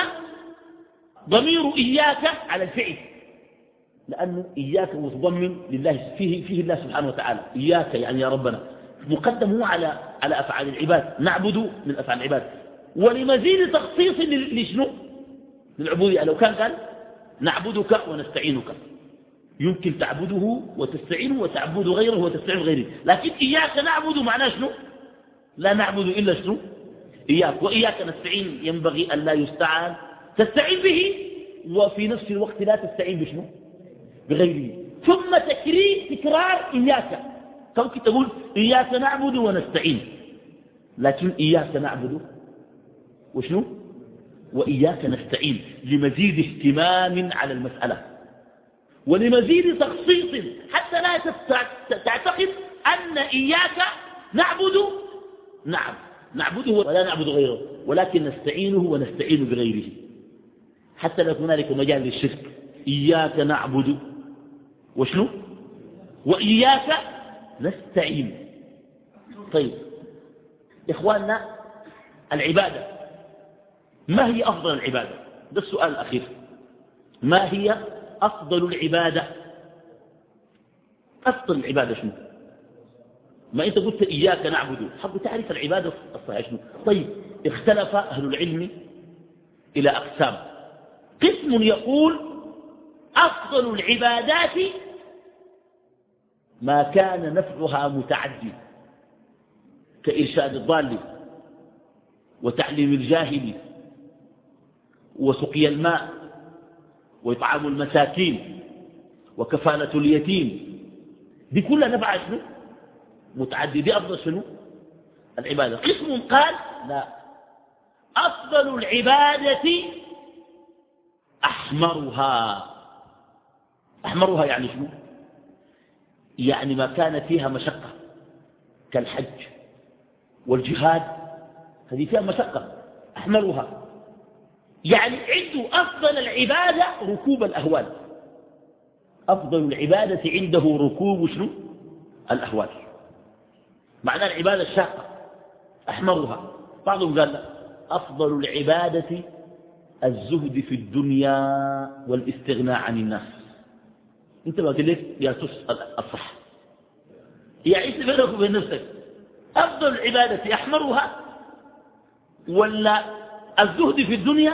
ضمير إياك على الفعل. لأنه إياك متضمن لله فيه, فيه الله سبحانه وتعالى. إياك يعني يا ربنا. مقدم هو على على أفعال العباد. نعبد من أفعال العباد. ولمزيد تخصيص لشنو؟ للعبودية. لو كان قال نعبدك ونستعينك. يمكن تعبده وتستعينه وتعبد غيره وتستعين غيره. لكن إياك نعبد معناه شنو؟ لا نعبد إلا شنو؟ إياك. وإياك نستعين. ينبغي أن لا يستعان. تستعين به وفي نفس الوقت لا تستعين بشنو؟ بغيره. ثم تكرير تكرار إياك. ممكن تقول إياك نعبد ونستعين. لكن إياك نعبد. وشنو؟ وإياك نستعين لمزيد اهتمام على المسألة ولمزيد تخصيص حتى لا تعتقد أن إياك نعبد نعم نعبده ولا نعبد غيره ولكن نستعينه ونستعين بغيره. حتى لا هنالك مجال للشرك إياك نعبد. وشنو؟ وإياك نستعين. طيب إخواننا العبادة. ما هي أفضل العبادة؟ ده السؤال الأخير. ما هي أفضل العبادة؟ أفضل العبادة شنو؟ ما أنت قلت إياك نعبد. حب تعرف العبادة الصحيحة شنو؟ طيب اختلف أهل العلم إلى أقسام. قسم يقول أفضل العبادات ما كان نفعها متعدي كإرشاد الضال وتعليم الجاهل وسقي الماء وإطعام المساكين وكفالة اليتيم. دي كلها نفع شنو؟ متعدي دي أفضل شنو؟ العبادة. قسم قال لا. أفضل العبادة أحمرها. أحمرها يعني شنو؟ يعني ما كان فيها مشقة كالحج والجهاد هذه فيها مشقة. أحمرها. يعني عنده أفضل العبادة ركوب الأهوال. أفضل العبادة عنده ركوب شنو؟ الأهوال. معنى العبادة الشاقة أحمرها. بعضهم قال أفضل العبادة الزهد في الدنيا والاستغناء عن الناس. أنت ما قلت يا تسأل الصح يعني بينك وبين نفسك؟ أفضل العبادة أحمرها ولا الزهد في الدنيا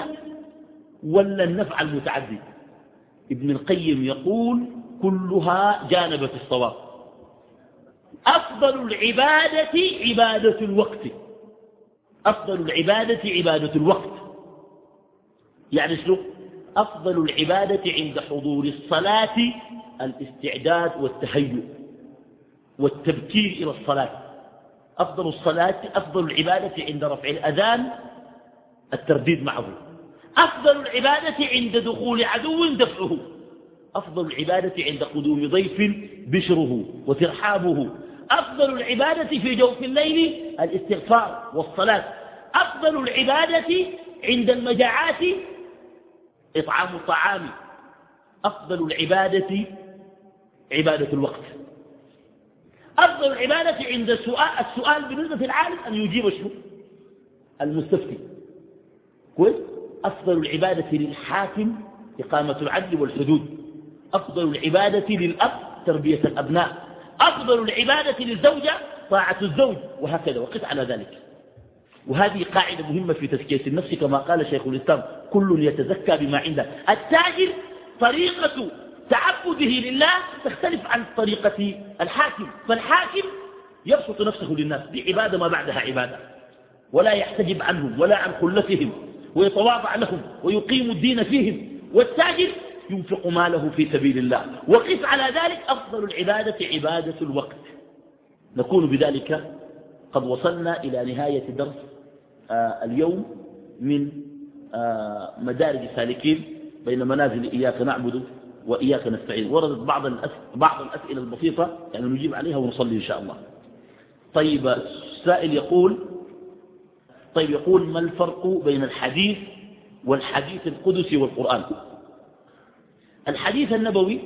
ولا النفع المتعدي؟ ابن القيم يقول كلها جانبة الصواب. أفضل العبادة عبادة الوقت. أفضل العبادة عبادة الوقت. يعني شنو؟ أفضل العبادة عند حضور الصلاة الاستعداد والتهيؤ والتبكير إلى الصلاة. أفضل الصلاة أفضل العبادة عند رفع الأذان الترديد معه. أفضل العبادة عند دخول عدو دفعه. أفضل العبادة عند قدوم ضيف بشره وترحابه. أفضل العبادة في جوف الليل الاستغفار والصلاة. أفضل العبادة عند المجاعات إطعام الطعام. أفضل العبادة عبادة الوقت. أفضل العبادة عند السؤال, السؤال بالنسبة للعالم أن يجيب شنو المستفتي. كويس؟ أفضل العبادة للحاكم إقامة العدل والحدود. أفضل العبادة للأب تربية الأبناء. أفضل العبادة للزوجة طاعة الزوج وهكذا وقف على ذلك. وهذه قاعدة مهمة في تزكية النفس كما قال شيخ الإسلام كل يتزكى بما عنده. التاجر طريقة تعبده لله تختلف عن طريقة الحاكم. فالحاكم يبسط نفسه للناس بعبادة ما بعدها عبادة ولا يحتجب عنهم ولا عن خلتهم. ويتواضع لهم ويقيم الدين فيهم والتاجر ينفق ماله في سبيل الله. وقف على ذلك أفضل العبادة عبادة الوقت. نكون بذلك قد وصلنا إلى نهاية درس آه اليوم من آه مدارج السالكين بين منازل إياك نعبد وإياك نستعين. وردت بعض بعض الأسئلة البسيطة يعني نجيب عليها ونصلي إن شاء الله. طيب السائل يقول طيب يقول ما الفرق بين الحديث والحديث القدسي والقرآن؟ الحديث النبوي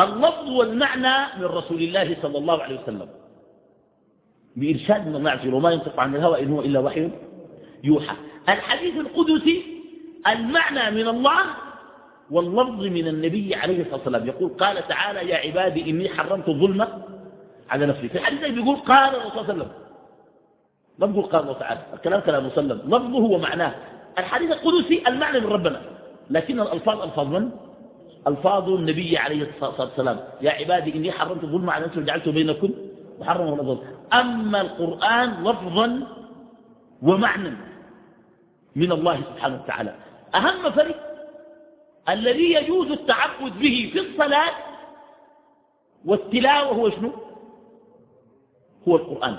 اللفظ والمعنى من رسول الله صلى الله عليه وسلم. بإرشاد من الله وما ينطق عن الهوى إن هو إلا وحي يوحى. الحديث القدسي المعنى من الله واللفظ من النبي عليه الصلاة والسلام. يقول قال تعالى يا عبادي إني حرمت الظلم على نفسي. في الحديث بيقول قال الرسول صلى الله عليه وسلم بيقول قال الله تعالى الكلام كلام مسلم. لفظه ومعناه الحديث القدسي المعنى من ربنا. لكن الألفاظ ألفاظ من؟ ألفاظ النبي عليه الصلاة والسلام. يا عبادي إني حرمت الظلم على نفسي وجعلته بينكم محرم ولا ضد أما القرآن لفظا ومعنى من الله سبحانه وتعالى. أهم فرق الذي يجوز التعبد به في الصلاة والتلاوة هو شنو؟ هو القرآن.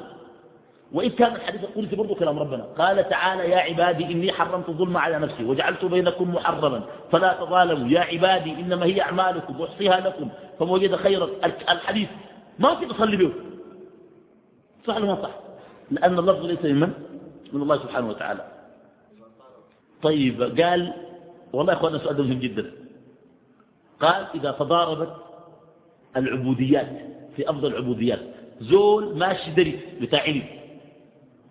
وإن كان الحديث القدسي برضو كلام ربنا. قال تعالى يا عبادي إني حرمت الظلم على نفسي وجعلت بينكم محرما فلا تظالموا. يا عبادي إنما هي أعمالكم واحصيها لكم. فما وجد خيرا الحديث ما ممكن تصلي به. صح ولا صح؟ لأن اللفظ ليس من من؟ من الله سبحانه وتعالى. طيب قال والله يا أخوانا سؤال مهم جدا. قال إذا تضاربت العبوديات في أفضل العبوديات زول ماشي دري بتاع علم.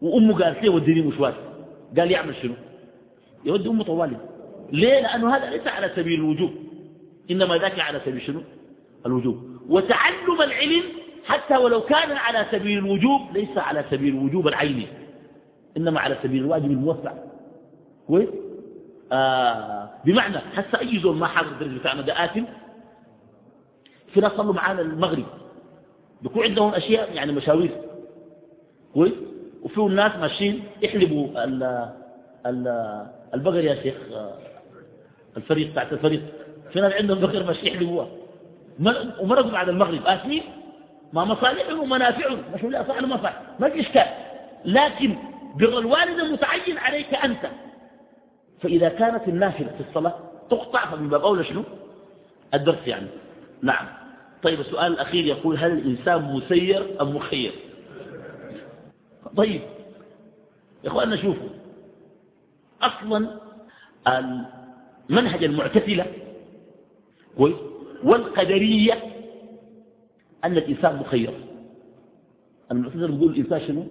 وأمه قالت له وديني مشوار. قال يعمل شنو؟ يودي أمه طوالي. ليه؟ لأنه هذا ليس على سبيل الوجوب. إنما ذاك على سبيل شنو؟ الوجوب. وتعلم العلم حتى ولو كان على سبيل الوجوب ليس على سبيل الوجوب العيني إنما على سبيل الواجب الموسع كويس؟ آه بمعنى حتى أي زول ما حاضر الدرجة بتاعنا ده آثم في ناس صلوا معانا المغرب. بيكون عندهم أشياء يعني مشاوير. كويس؟ وفيه الناس ماشيين يحلبوا ال ال البقر يا شيخ الفريق بتاعت الفريق. في ناس عندهم بقر ماشي يحلبوها. ومرقوا بعد المغرب. آثمين ما مصالحهم ومنافعهم مش لا صح ما صح؟ ما في إشكال. لكن بر الوالد متعين عليك أنت. فإذا كانت النافلة في الصلاة تقطع فمن باب أولى شنو؟ الدرس يعني. نعم. طيب السؤال الأخير يقول هل الإنسان مسير أم مخير؟ طيب. يا أخواننا شوفوا. أصلا المنهج المعتزلة والقدرية أن الإنسان مخير. المعتزلة بيقول الإنسان شنو؟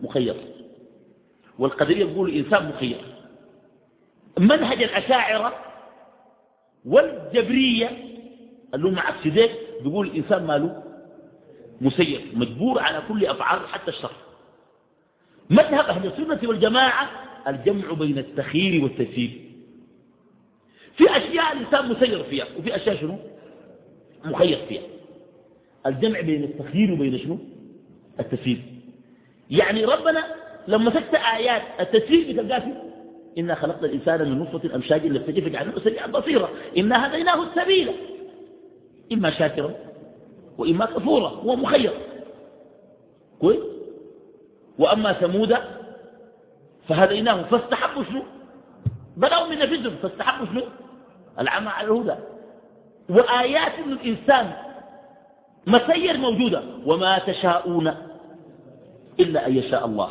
مخير. والقدرية بيقول الإنسان مخير. منهج الأشاعرة والجبرية اللي هم عكس ذلك بيقول الإنسان ماله؟ مسير. مجبور على كل أفعال حتى الشر. مذهب أهل السنة والجماعة الجمع بين التخيير والتسيير في أشياء الإنسان مسير فيها وفي أشياء شنو؟ مخير فيها. الجمع بين التخيير وبين شنو؟ التسيير يعني ربنا لما سكت آيات التسيير بتلقاه فيه؟ إنا خلقنا الإنسان من نطفة أمشاج لفتجي فجعلناه سريعا بصيرا. إنا هديناه السبيل. إما شاكرا وإما كفورا هو مخير. كويس؟ وأما ثمود فهديناه فاستحبوا شنو؟ بدأوا من نفسهم فاستحبوا شنو؟ العمى على الهدى. وآيات الإنسان مسير موجودة. وما تشاءون إلا أن يشاء الله.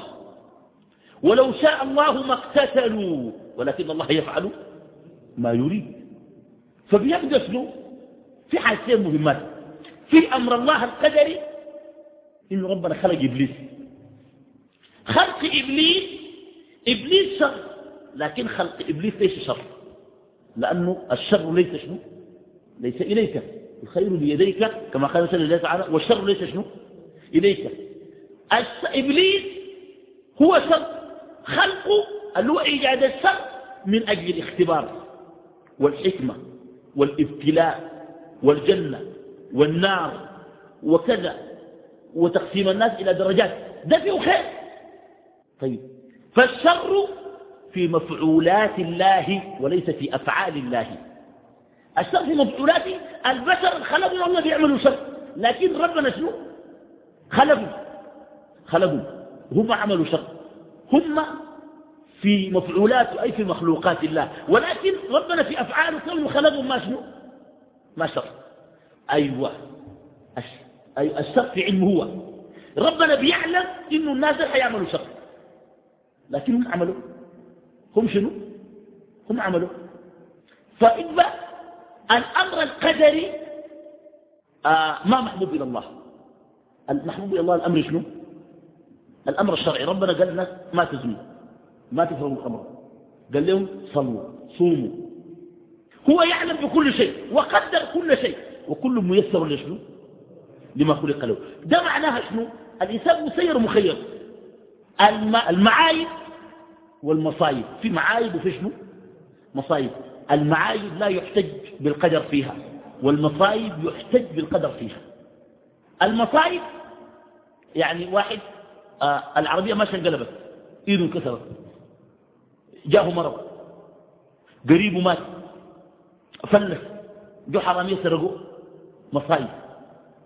ولو شاء الله ما اقتتلوا. ولكن الله يفعل ما يريد. فبيبدأ شنو؟ في حاجتين مهمات. في أمر الله القدري. إن ربنا خلق إبليس. خلق إبليس إبليس شر. لكن خلق إبليس ليس شر. لأنه الشر ليس شنو؟ ليس إليك. الخير بيديك كما قال سنة الله تعالى والشر ليس شنو؟ إليك. إبليس هو شر. خلقه اللي هو الشر من أجل الاختبار والحكمة والابتلاء والجنة والنار وكذا وتقسيم الناس إلى درجات. ده فيه خير. طيب. فالشر في مفعولات الله وليس في أفعال الله. الشر في مفعولات البشر خلقوا والله بيعملوا شر. لكن ربنا شنو؟ خلقوا. خلقوا. هم عملوا شر. هم في مفعولات أي في مخلوقات الله. ولكن ربنا في أفعاله كانوا خلقوا ما شنو؟ ما شر. أيوة. الشر في علمه هو. ربنا بيعلم إنه الناس حيعملوا شر. لكن هم عملوا. هم شنو؟ هم عملوا. فإذا الأمر القدري آه ما محبوب إلى الله. المحبوب إلى الله الأمر شنو؟ الأمر الشرعي. ربنا قال الناس ما تزنوا ما تفرموا الخمر قال لهم صلوا صوموا. هو يعلم بكل شيء وقدر كل شيء وكل ميسر لشنو؟ لما خلق له. ده معناها شنو؟ الإنسان مسير مخير. المعايب والمصايب. في معايب وفي شنو؟ مصايب. المعايب لا يحتج بالقدر فيها والمصايب يحتج بالقدر فيها. المصايب يعني واحد آه العربية ماشية انقلبت إيده انكسرت جاءه مرض قريبه مات فلس جو حرامية سرقوا مصايب.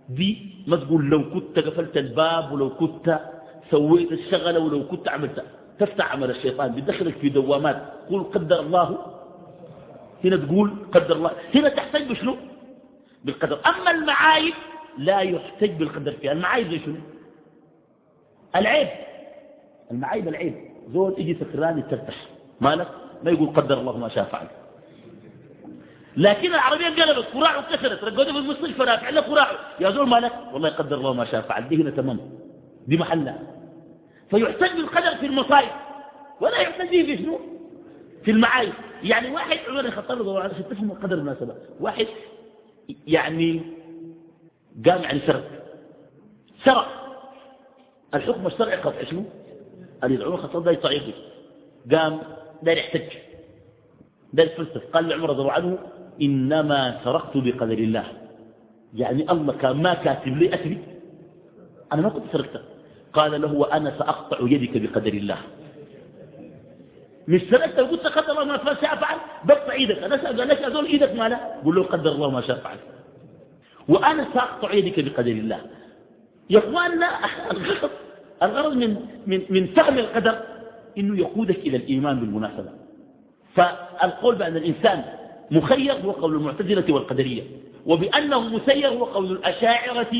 دي ما تقول لو كنت قفلت الباب ولو كنت سويت الشغلة ولو كنت عملت تفتح عمل الشيطان بيدخلك في دوامات. قول قدر الله. هنا تقول قدر الله. هنا تحتاج بشنو؟ بالقدر. أما المعايب لا يحتج بالقدر فيها. المعايب زي شنو؟ العيب. المعايب العيب. زول يجي سكران يتفتح مالك؟ ما يقول قدر الله ما شاء فعل. لكن العربية انقلبت. كراعه كسرت رقوده في المستشفى رافع له كراعه. يا زول مالك؟ والله يقدر الله ما شاء فعل. دي هنا تمام. دي محلها. فيحتج بالقدر في المصائب. ولا يحتج به في شنو؟ في المعايب. يعني واحد عمر يخطر له عشان تفهم القدر المناسبة. واحد يعني قام يعني سرق. سرق. الحكم الشرعي قطع شنو؟ اللي يدعون خطر ده يطعيقه قام دار يحتج. دار يفلسف. قال لعمر رضي الله عنه إنما سرقت بقدر الله. يعني الله كان ما كاتب لي أسري أنا ما كنت سرقته. قال له وأنا سأقطع يدك بقدر الله. مش سرقت قلت قدر الله ما شاء فعل. بقطع إيدك. أنا قال لك هذول إيدك مالها قول له قدر الله ما شاء فعل. وأنا سأقطع يدك بقدر الله. يا اخواننا الغرض الغرض من من من فهم القدر إنه يقودك إلى الإيمان بالمناسبة. فالقول بأن الإنسان مخير هو قول المعتزلة والقدرية. وبأنه مسير هو قول الأشاعرة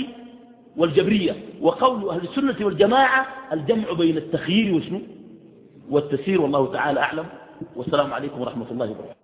والجبرية وقول أهل السنة والجماعة الجمع بين التخيير وشنو؟ والتسير والله تعالى أعلم. والسلام عليكم ورحمة الله وبركاته.